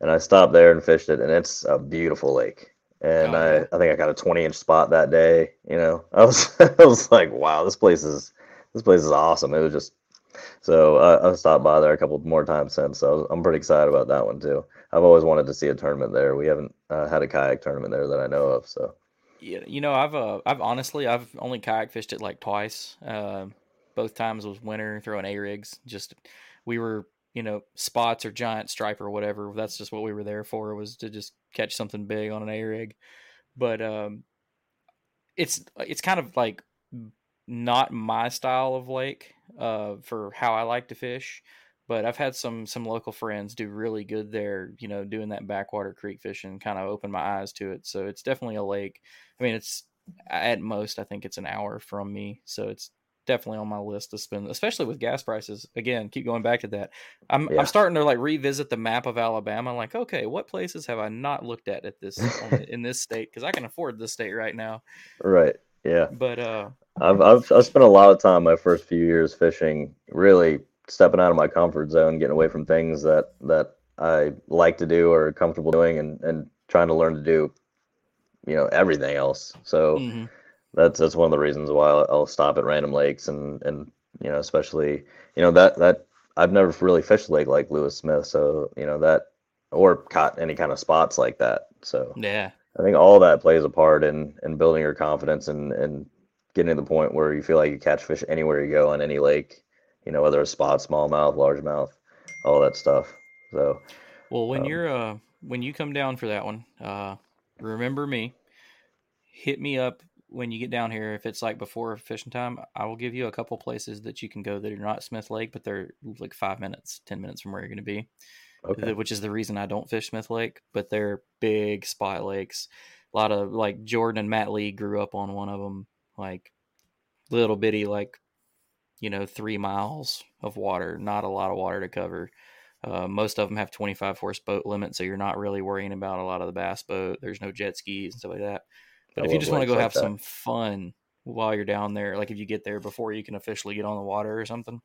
And I stopped there and fished it, and it's a beautiful lake. And Oh, I. I think I got a 20 inch spot that day. You know, I was I was like, wow, this place is this place is awesome. It was just so uh, I stopped by there a couple more times since. So I'm pretty excited about that one too. I've always wanted to see a tournament there. We haven't uh, had a kayak tournament there that I know of. So yeah, you know, I've uh, I've honestly, I've only kayak fished it like twice. Uh, both times was winter throwing a rigs. Just we were, you know, spots or giant stripe or whatever. That's just what we were there for. Was to just catch something big on an a rig. But um, it's it's kind of like not my style of lake uh, for how I like to fish. But I've had some some local friends do really good there. You know, doing that backwater creek fishing kind of opened my eyes to it. So it's definitely a lake. I mean, it's at most I think it's an hour from me, so it's definitely on my list to spend, especially with gas prices. Again, keep going back to that. I'm Yeah. I'm starting to like revisit the map of Alabama. Like, okay, what places have I not looked at at this in this state? Because I can afford this state right now. right, yeah. But uh, I've, I've I've spent a lot of time my first few years fishing, really stepping out of my comfort zone, getting away from things that that I like to do or comfortable doing, and and trying to learn to do, you know, everything else. So mhm. That's that's one of the reasons why I'll, I'll stop at random lakes and and you know especially you know that that I've never really fished a lake like Lewis Smith, so you know that or caught any kind of spots like that. So yeah, I think all that plays a part in in building your confidence and and getting to the point where you feel like you catch fish anywhere you go on any lake, you know, whether it's spot, smallmouth, largemouth, all that stuff. So Well, when Um, you're uh when you come down for that one, uh remember me. Hit me up when you get down here. If it's like before fishing time, I will give you a couple places that you can go that are not Smith Lake, but they're like five minutes, ten minutes from where you're going to be. okay, Which is the reason I don't fish Smith Lake, but they're big spot lakes. A lot of like Jordan and Matt Lee grew up on one of them, like little bitty, like you know, three miles of water, not a lot of water to cover. Uh, most of them have 25 horse boat limit, so you're not really worrying about a lot of the bass boat. There's no jet skis and stuff like that. But I if you just want to go like have that. some fun while you're down there, like if you get there before you can officially get on the water or something,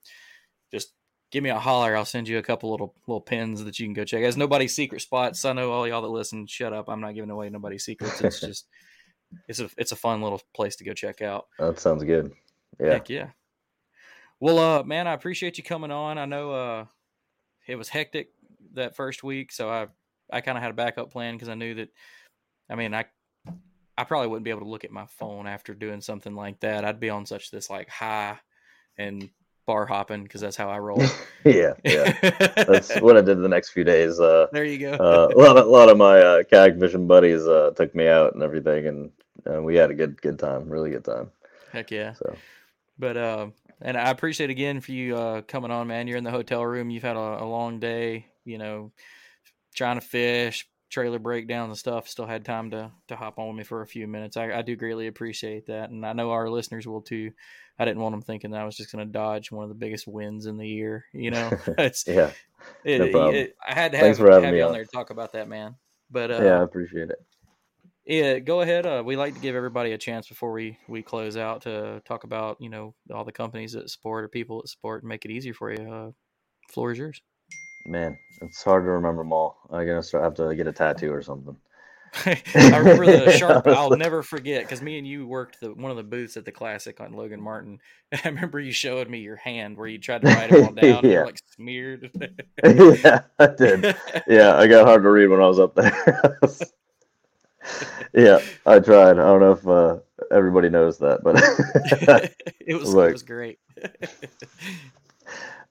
just give me a holler. I'll send you a couple little little pins that you can go check. As nobody's secret spots. I know all y'all that listen. Shut up. I'm not giving away nobody's secrets. It's just it's a it's a fun little place to go check out. That sounds good. Yeah. Heck yeah. Well, uh, man, I appreciate you coming on. I know uh, it was hectic that first week, so I I kind of had a backup plan because I knew that. I mean, I I probably wouldn't be able to look at my phone after doing something like that. I'd be on such this like high and bar hopping because that's how I roll. yeah, yeah. That's what I did the next few days. Uh, there you go. uh, a lot of a lot of my uh, kayak fishing buddies uh, took me out and everything, and uh, we had a good good time, really good time. Heck yeah. So But uh, and I appreciate again for you uh coming on, man. You're in the hotel room. You've had a, a long day. You know, trying to fish, trailer breakdowns and stuff. Still had time to to hop on with me for a few minutes. I, I do greatly appreciate that, and I know our listeners will too. I didn't want them thinking that I was just going to dodge one of the biggest wins in the year. You know, it's yeah, it, no problem. it- I had to have, have me you on on. there to talk about that, man. But uh, yeah, I appreciate it. yeah, go ahead. Uh, we like to give everybody a chance before we we close out to talk about you know all the companies that support or people that support and make it easier for you. Uh, floor is yours. Man, it's hard to remember them all. I'm gonna start, have to get a tattoo or something. I remember the sharp. I'll never forget because me and you worked the one of the booths at the classic on Logan Martin. I remember you showed me your hand where you tried to write them all down. and Yeah. Like smeared. yeah, I did. Yeah, I got hard to read when I was up there. yeah, I tried. I don't know if uh, everybody knows that, but it was Like- it was great.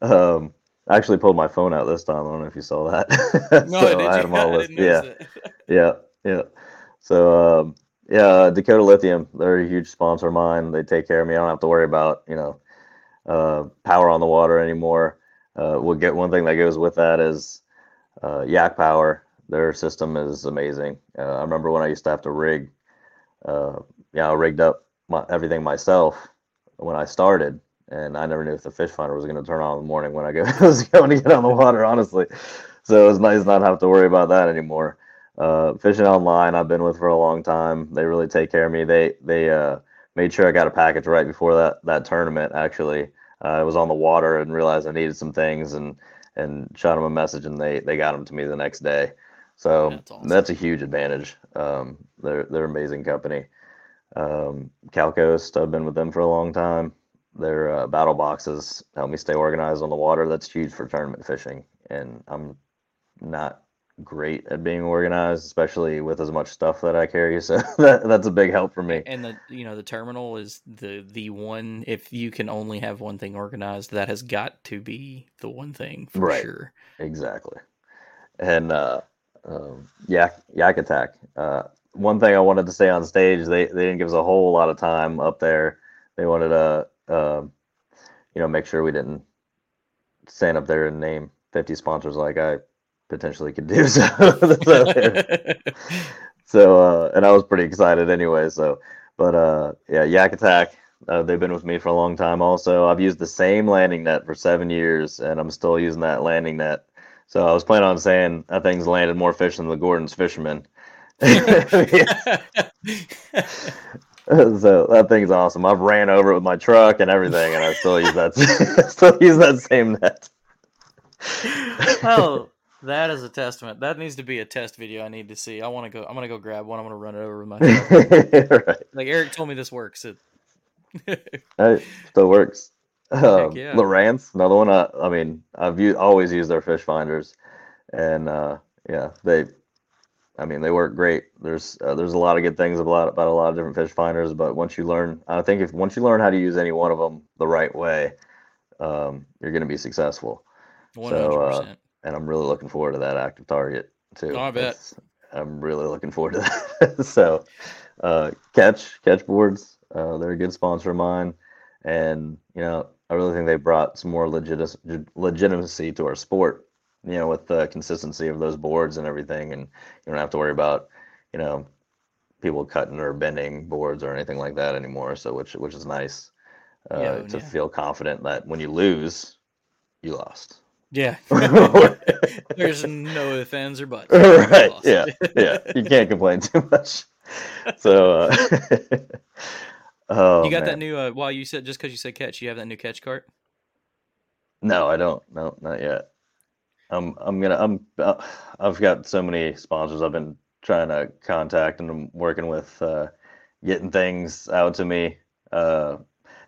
um, I actually pulled my phone out this time. I don't know if you saw that. No, So did I had them all. Yeah, yeah, yeah. So um, yeah, Dakota Lithium, they're a huge sponsor of mine. They take care of me. I don't have to worry about you know uh, power on the water anymore. Uh, we'll get one thing that goes with that is uh, Yak Power. Their system is amazing. Uh, I remember when I used to have to rig, uh, yeah, I rigged up my, everything myself when I started, and I never knew if the fish finder was going to turn on in the morning when I go, was going to get on the water. Honestly, so it was nice not have to worry about that anymore. Uh, fishing online, I've been with for a long time. They really take care of me. They they uh, made sure I got a package right before that that tournament. Actually, uh, I was on the water and realized I needed some things and and shot them a message and they they got them to me the next day. So That's that's, a huge advantage. Um, they're they're an amazing company. Um, Calcoast, I've been with them for a long time. Their uh, battle boxes help me stay organized on the water. That's huge for tournament fishing, and I'm not great at being organized, especially with as much stuff that I carry. So that, that's a big help for me. And the you know the terminal is the the one. If you can only have one thing organized, that has got to be the one thing for Right. sure. Exactly. And uh, um, Yak Yak Attack. Uh, one thing I wanted to say on stage, they they didn't give us a whole lot of time up there. They wanted to, uh, you know, make sure we didn't stand up there and name 50 sponsors like I potentially could do. So, so, so uh, and I was pretty excited anyway. So, but uh, yeah, Yak Attack. Uh, they've been with me for a long time. Also, I've used the same landing net for seven years, and I'm still using that landing net. So I was planning on saying that thing's landed more fish than the Gorton's fisherman. so that thing's awesome. I've ran over it with my truck and everything, and I still use that. still use that same net. oh, that is a testament. That needs to be a test video. I need to see. I want to go. I'm gonna go grab one. I'm gonna run it over with my. right. like Eric told me this works. It, It still works. Um, yeah. Lowrance, another one. I, I mean, I've u- always used their fish finders, and uh, yeah, they, I mean, they work great. There's uh, there's a lot of good things about about a lot of different fish finders, but once you learn, I think if once you learn how to use any one of them the right way, um, you're going to be successful. One hundred So, uh, and I'm really looking forward to that active target too. Oh, I bet. It's- I'm really looking forward to that. so, uh, catch Ketch boards, uh, they're a good sponsor of mine, and you know I really think they brought some more legit legitimacy to our sport. You know, with the consistency of those boards and everything, and you don't have to worry about you know people cutting or bending boards or anything like that anymore. So, which which is nice uh, Yeah, to yeah. feel confident that when you lose, you lost. Yeah. There's no ifs, ands, or buts. right yeah yeah you can't complain too much so uh oh, you got man. that new. Uh, well, you said just because you said catch, you have that new catch cart. No, I don't. No, not yet. I'm I'm gonna I'm uh, I've got so many sponsors I've been trying to contact and I'm working with uh, getting things out to me. Uh,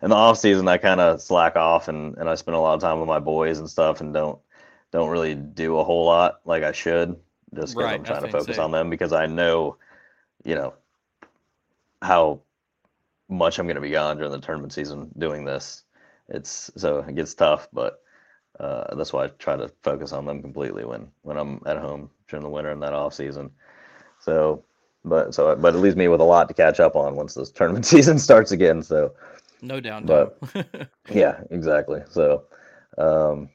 in the off season, I kind of slack off and and I spend a lot of time with my boys and stuff and don't don't really do a whole lot like I should just because Right, I'm trying to focus on them because I know, you know, how much I'm going to be gone during the tournament season doing this. It's so it gets tough, but uh, that's why I try to focus on them completely when when I'm at home during the winter and that off season. So, but so but it leaves me with a lot to catch up on once this tournament season starts again. So, No downtime. But- yeah, exactly. So, um,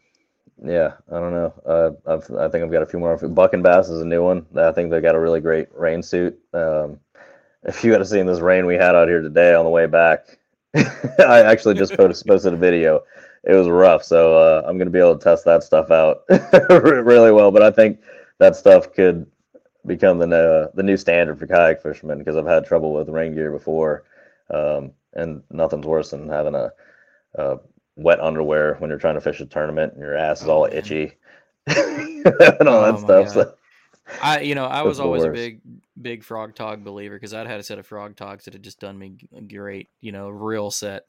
yeah, I don't know. Uh, I've, I think I've got a few more. Buck and Bass is a new one. I think they got a really great rain suit. Um, if you had seen this rain we had out here today on the way back, I actually just posted, posted a video. It was rough, so uh, I'm going to be able to test that stuff out really well. But I think that stuff could become the uh, the new standard for kayak fishermen because I've had trouble with rain gear before, um, and nothing's worse than having a, a wet underwear when you're trying to fish a tournament and your ass is all Oh, itchy and all Oh, that stuff. So, I, you know, I was always a big, big Frogg Togg believer because I'd had a set of Frogg Toggs that had just done me great, you know, real set.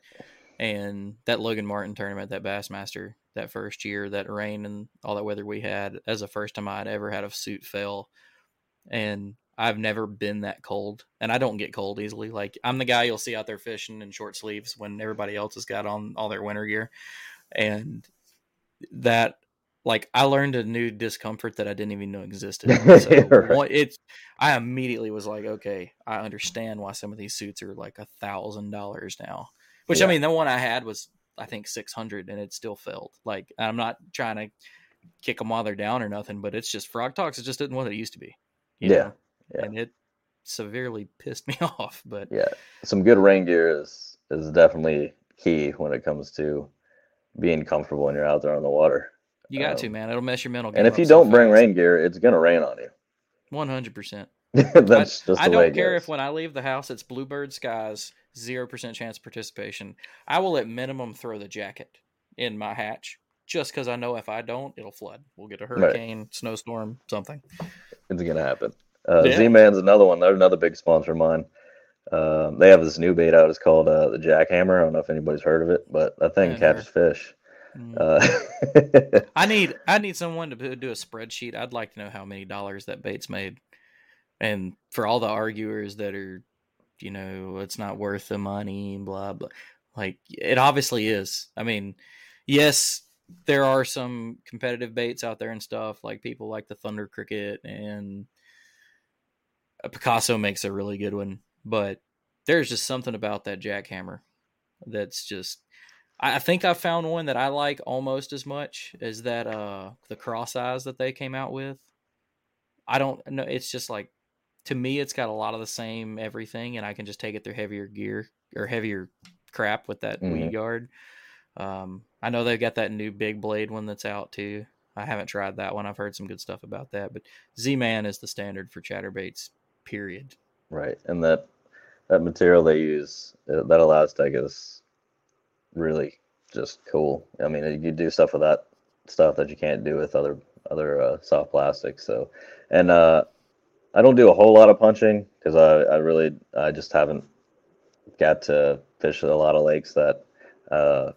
And that Logan Martin tournament, that Bassmaster, that first year, that rain and all that weather we had, as the first time I'd ever had a suit fail. And I've never been that cold, and I don't get cold easily. Like I'm the guy you'll see out there fishing in short sleeves when everybody else has got on all their winter gear, and that like I learned a new discomfort that I didn't even know existed. So Right. it's I immediately was like, okay, I understand why some of these suits are like a thousand dollars now. Which I mean, the one I had was I think six hundred, and it still failed. Like I'm not trying to kick them while they're down or nothing, but it's just Frogg Toggs. It just isn't what it used to be. Yeah, yeah. and it severely pissed me off. But yeah, some good rain gear is is definitely key when it comes to being comfortable when you're out there on the water. you got to Um, man, it'll mess your mental. And if you don't bring rain gear, it's gonna rain on you. one hundred percent. That's just the I don't care if when I leave the house it's bluebird skies, zero percent chance of participation. I will at minimum throw the jacket in my hatch just because I know if I don't, it'll flood. We'll get a Right. hurricane, snowstorm, something. It's gonna happen. Uh, Yeah. Z-Man's another one. They're another big sponsor of mine. Um, they have this new bait out. It's called uh, the Jackhammer. I don't know if anybody's heard of it, but that thing catches fish. Mm. Uh, I need I need someone to do a spreadsheet. I'd like to know how many dollars that bait's made, and for all the arguers that are, you know, it's not worth the money, blah blah. Like it obviously is. I mean, yes, there are some competitive baits out there and stuff. Like people like the Thunder Cricket and Picasso makes a really good one, but there's just something about that jackhammer that's just I think I found one that I like almost as much as that uh the CrossEyeZ that they came out with. I don't know it's just like to me it's got a lot of the same everything and I can just take it through heavier gear or heavier crap with that weed Mhm. guard. Um I know they've got that new big blade one that's out too. I haven't tried that one. I've heard some good stuff about that, but Z-Man is the standard for chatterbaits period. right, and that that material they use, uh, that ElaZtech is really just cool. I mean, you do stuff with that stuff that you can't do with other other uh, soft plastics. So, and uh, I don't do a whole lot of punching because I, I really I just haven't got to fish a lot of lakes that uh,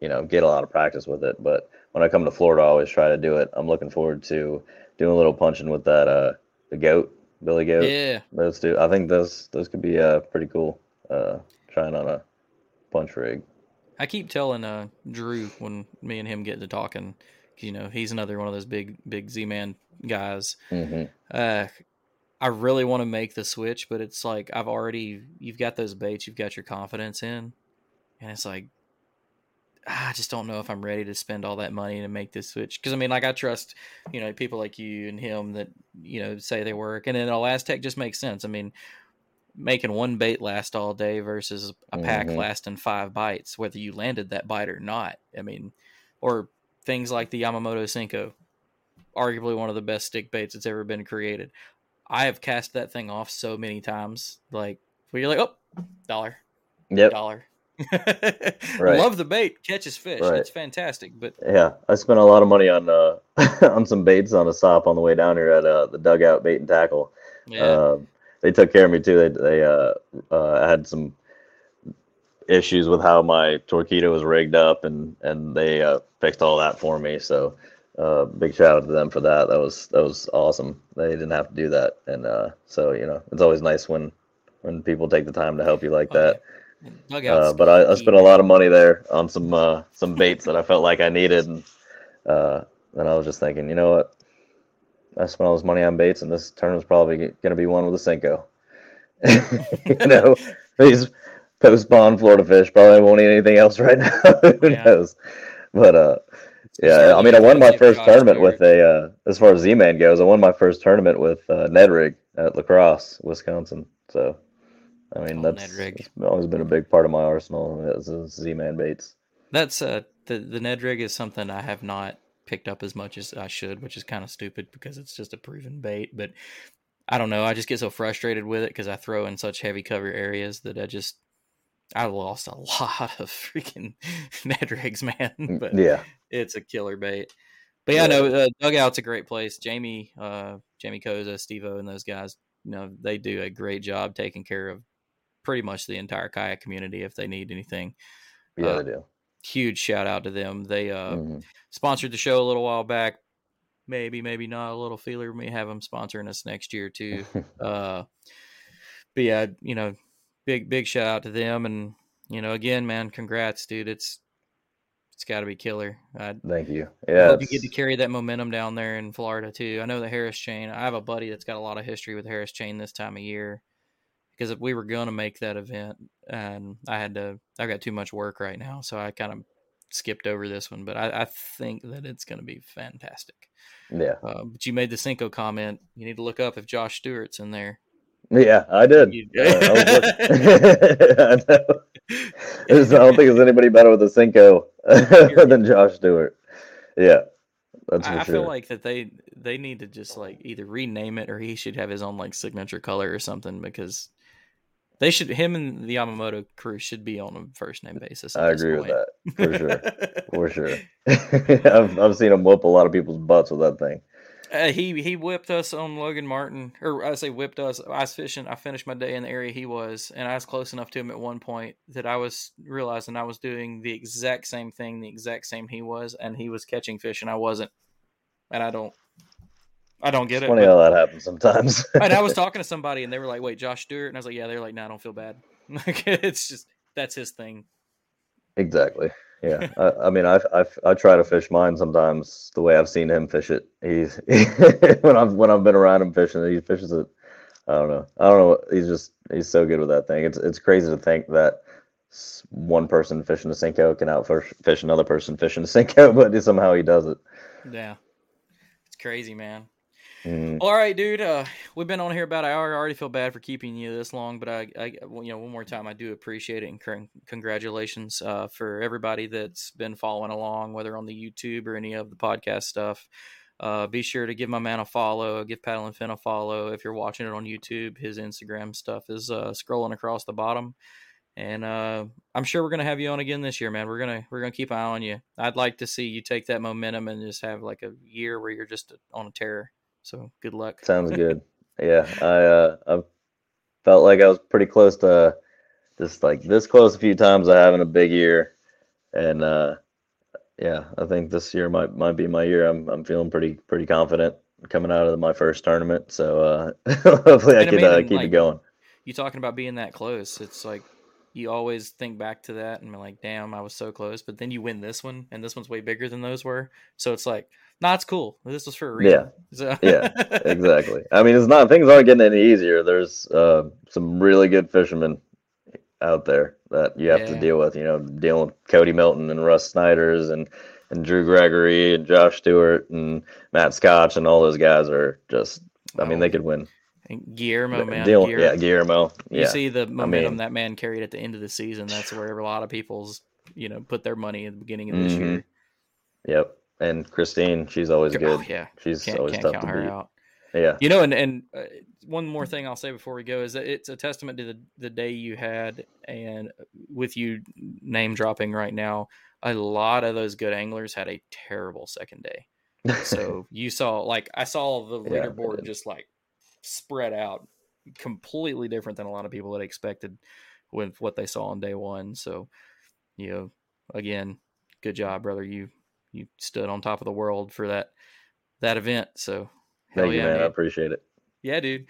you know get a lot of practice with it. But when I come to Florida, I always try to do it. I'm looking forward to doing a little punching with that uh, the goat, Billy Goat. Yeah. Those two, I think those those could be uh pretty cool. Uh, trying on a punch rig. I keep telling uh Drew when me and him get to talking, you know, he's another one of those big big Z man guys. hmm Uh I really want to make the switch, but it's like I've already you've got those baits, you've got your confidence in, and it's like I just don't know if I'm ready to spend all that money to make this switch. Because I mean, like I trust, you know, people like you and him that you know say they work, and then ElaZtech just makes sense. I mean, making one bait last all day versus a pack Mhm. lasting five bites, whether you landed that bite or not. I mean, or things like the Yamamoto Senko, arguably one of the best stick baits that's ever been created. I have cast that thing off so many times, like where you're like, oh, dollar, Yep. dollar. Right. Love the bait, catches fish. Right. It's fantastic. But Yeah, I spent a lot of money on uh on some baits on a stop on the way down here at uh the dugout bait and tackle. yeah, Um, they took care of me too. They they uh, uh had some issues with how my torpedo was rigged up, and and they uh, fixed all that for me. So uh, big shout out to them for that. That was that was awesome. They didn't have to do that, and uh, so you know it's always nice when when people take the time to help you like Oh, that. dugouts. Uh, but I, I spent a lot of money there on some uh, some baits that I felt like I needed, and uh, then I was just thinking, you know what? I spent all this money on baits, and this tournament's probably going to be one with a Senko. you know, these post spawn Florida fish probably won't eat anything else right now. Who Yeah. knows? But uh, yeah, I mean, I won my first tournament with a uh, as far as Z-Man goes. I won my first tournament with uh, Ned Rig at La Crosse, Wisconsin. So, I mean, Oh, that's Ned always been a big part of my arsenal is is Z-Man baits. That's uh the the Ned rig is something I have not picked up as much as I should, which is kind of stupid because it's just a proven bait. But I don't know. I just get so frustrated with it because I throw in such heavy cover areas that I just I lost a lot of freaking Ned rigs, man. But Yeah, it's a killer bait. But yeah, no, uh, dugout's a great place. Jamie, uh, Jamie Koza, Steve O, and those guys, you know, they do a great job taking care of pretty much the entire kayak community if they need anything. yeah, Uh, they do. Huge shout out to them. They uh, Mhm. sponsored the show a little while back. Maybe, maybe not. A little feeler may have them sponsoring us next year too. uh, but yeah, you know, big big shout out to them, and you know, again, man, congrats, dude. It's it's got to be killer. I, Thank you. I Yeah, hope you get to carry that momentum down there in Florida too. I know the Harris chain. I have a buddy that's got a lot of history with Harris chain this time of year because if we were going to make that event and I had to. I got too much work right now, so I kind of skipped over this one. But I, I think that it's going to be fantastic. yeah, Uh, but you made the Senko comment. You need to look up if Josh Stewart's in there. yeah. I did. You- I I know. There's- I don't think there's anybody better with a Senko than Josh Stewart. Yeah, that's for I, I sure. feel like that they they need to just like either rename it or he should have his own like signature color or something because they should him and the Yamamoto crew should be on a first name basis. I agree with that for sure. For sure. I've I've seen him whoop a lot of people's butts with that thing. Uh, he he whipped us on Logan Martin, or I say whipped us. I was fishing. I finished my day in the area he was, and I was close enough to him at one point that I was realizing I was doing the exact same thing, the exact same he was, and he was catching fish, and I wasn't. And I don't, I don't get It's it. funny but- how that happens sometimes. and I was talking to somebody, and they were like, "Wait, Josh Stewart," and I was like, "Yeah." They're like, "No, I don't feel bad." Like it's just that's his thing. Exactly. Yeah. I, I mean, I, I I try to fish mine sometimes the way I've seen him fish it. He's when I've when I've been around him fishing, he fishes it. I don't know. I don't know. He's just he's so good with that thing. It's it's crazy to think that one person fishing a Senko can outfish fish another person fishing a Senko, but somehow he does it. Yeah, it's crazy, man. Mm. All right, dude. Uh, we've been on here about an hour. I already feel bad for keeping you this long, but I, I you know, one more time, I do appreciate it and con- congratulations uh, for everybody that's been following along, whether on the YouTube or any of the podcast stuff. Uh, be sure to give my man a follow. Give Paddle and Fin a follow. If you're watching it on YouTube, his Instagram stuff is uh, scrolling across the bottom. And uh, I'm sure we're gonna have you on again this year, man. We're gonna we're gonna keep an eye on you. I'd like to see you take that momentum and just have like a year where you're just on a tear. So good luck. Sounds good. yeah, I uh, I felt like I was pretty close to just like this close a few times to having a big year, and uh, yeah, I think this year might might be my year. I'm I'm feeling pretty pretty confident coming out of my first tournament, so uh, hopefully I can uh, keep like, it going. you talking about being that close. It's like you always think back to that and be like, damn, I was so close. But then you win this one, and this one's way bigger than those were. So it's like, nah, it's cool. This was for a reason. So- Yeah, Exactly. I mean, it's not things aren't getting any easier. There's uh, some really good fishermen out there that you have to deal with. You know, dealing with Cody Milton and Russ Snyder's and and Drew Gregory and Josh Stewart and Matt Scotch and all those guys are just. I mean, they could win. And Guillermo, man. Deal- Guillermo- yeah, Guillermo. You see the momentum mean- that man carried at the end of the season. That's where a lot of people's, you know, put their money at the beginning of this Mhm. year. Yep. And Christine, she's always Oh, good. yeah. She's Can't, always can't tough count to her beat. out. Yeah. You know, and and uh, one more thing I'll say before we go is that it's a testament to the the day you had, and with you name dropping right now, a lot of those good anglers had a terrible second day. So you saw, like, I saw the leaderboard it- just like spread out, completely different than a lot of people had expected with what they saw on day one. So, you know, again, good job, brother. You you stood on top of the world for that that event. So, hell Thank you, yeah, man. I appreciate it. Yeah, dude.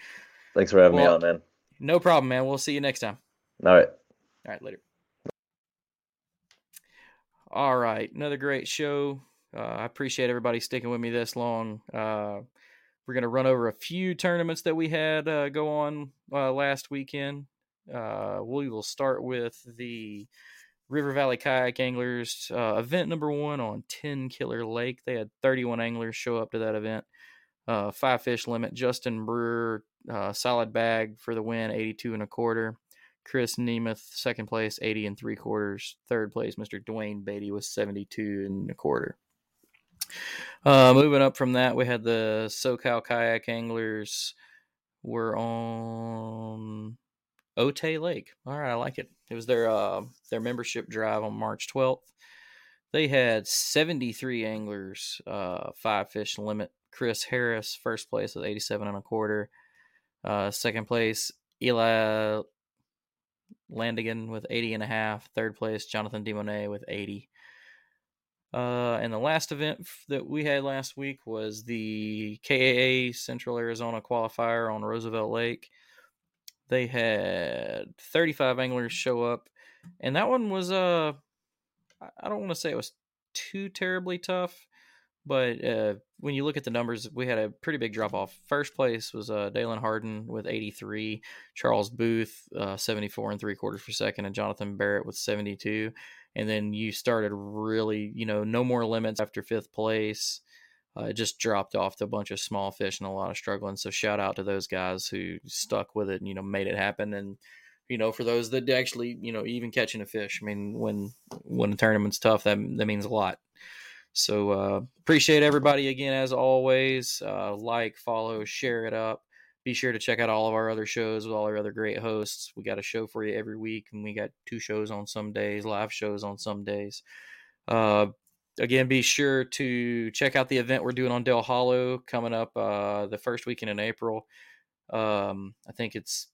Thanks for having Well- me on, man. No problem, man. We'll see you next time. All right. All right, later. All right, another great show. Uh, I appreciate everybody sticking with me this long. Uh, we're going to run over a few tournaments that we had uh, go on uh, last weekend. Uh, we will start with the River Valley Kayak Anglers uh, event number one on Tenkiller Lake. They had 31 anglers show up to that event. Uh, five fish limit. Justin Brewer, uh, solid bag for the win, 82 and a quarter. Chris Nemeth, second place, 80 and three quarters. Third place, Mr. Dwayne Beatty was 72 and a quarter. Uh, moving up from that, we had the SoCal Kayak Anglers. We're on Otay Lake. All right, I like it. It was their uh, their membership drive on March 12th. They had 73 anglers, uh, five fish limit. Chris Harris, first place with 87 and a quarter. Uh, second place, Eli Landigan with 80 and a half. Third place, Jonathan DeMonet with 80. Uh, and the last event that we had last week was the KAA Central Arizona qualifier on Roosevelt Lake. They had 35 anglers show up, and that one was uh, I- I don't want to say it was too terribly tough, but uh, when you look at the numbers, we had a pretty big drop off. First place was uh, Dalen Harden with 83, Charles Booth uh, 74 and three quarters per second, and Jonathan Barrett with 72. And then you started really, you know, no more limits after fifth place. Uh, it just dropped off to a bunch of small fish and a lot of struggling. So shout out to those guys who stuck with it and you know made it happen. And you know, for those that actually, you know, even catching a fish. I mean, when when the tournament's tough, that that means a lot. So uh, appreciate everybody again as always. Uh, like, follow, share it up. Be sure to check out all of our other shows with all our other great hosts. We got a show for you every week, and we got two shows on some days, live shows on some days. Uh, again, be sure to check out the event we're doing on Dale Hollow coming up uh, the first weekend in April. Um, I think it's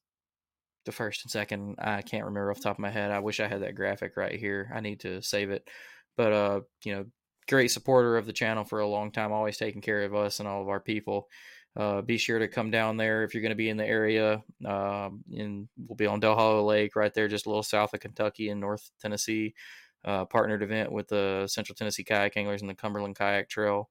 the first and second. I can't remember off the top of my head. I wish I had that graphic right here. I need to save it. But uh, you know, great supporter of the channel for a long time, always taking care of us and all of our people. Uh, be sure to come down there if you're going to be in the area. Um, and we'll be on Dale Hollow Lake, right there, just a little south of Kentucky and North Tennessee. Uh, partnered event with the Central Tennessee Kayak Anglers and the Cumberland Kayak Trail.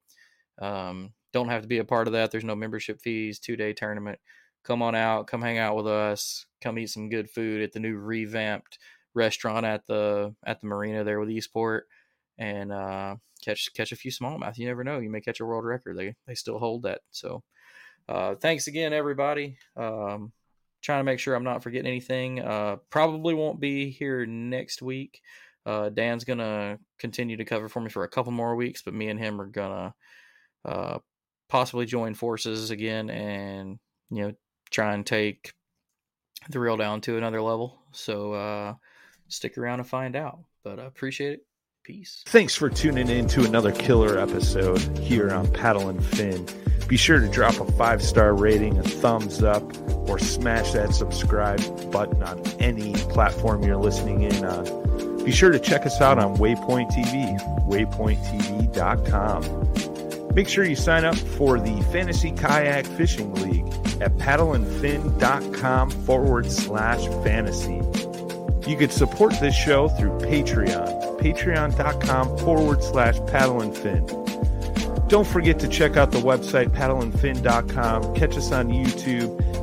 Um, don't have to be a part of that. There's no membership fees. Two day tournament. Come on out. Come hang out with us. Come eat some good food at the new revamped restaurant at the at the marina there with Eastport, and uh, catch catch a few smallmouth. You never know. You may catch a world record. They they still hold that. So uh, thanks again, everybody. Um, trying to make sure I'm not forgetting anything. Uh, probably won't be here next week. Uh, Dan's gonna continue to cover for me for a couple more weeks, but me and him are gonna uh, possibly join forces again, and you know try and take the reel down to another level. So uh, stick around and find out. But I appreciate it. Peace. Thanks for tuning in to another killer episode here on Paddle and Fin. Be sure to drop a five star rating, a thumbs up, or smash that subscribe button on any platform you're listening in on. Be sure to check us out on Waypoint TV, waypointtv.com. Make sure you sign up for the Fantasy Kayak Fishing League at paddleandfin.com forward slash fantasy. You could support this show through Patreon, patreon.com forward slash paddle and fin. Don't forget to check out the website paddleandfin.com. Catch us on YouTube.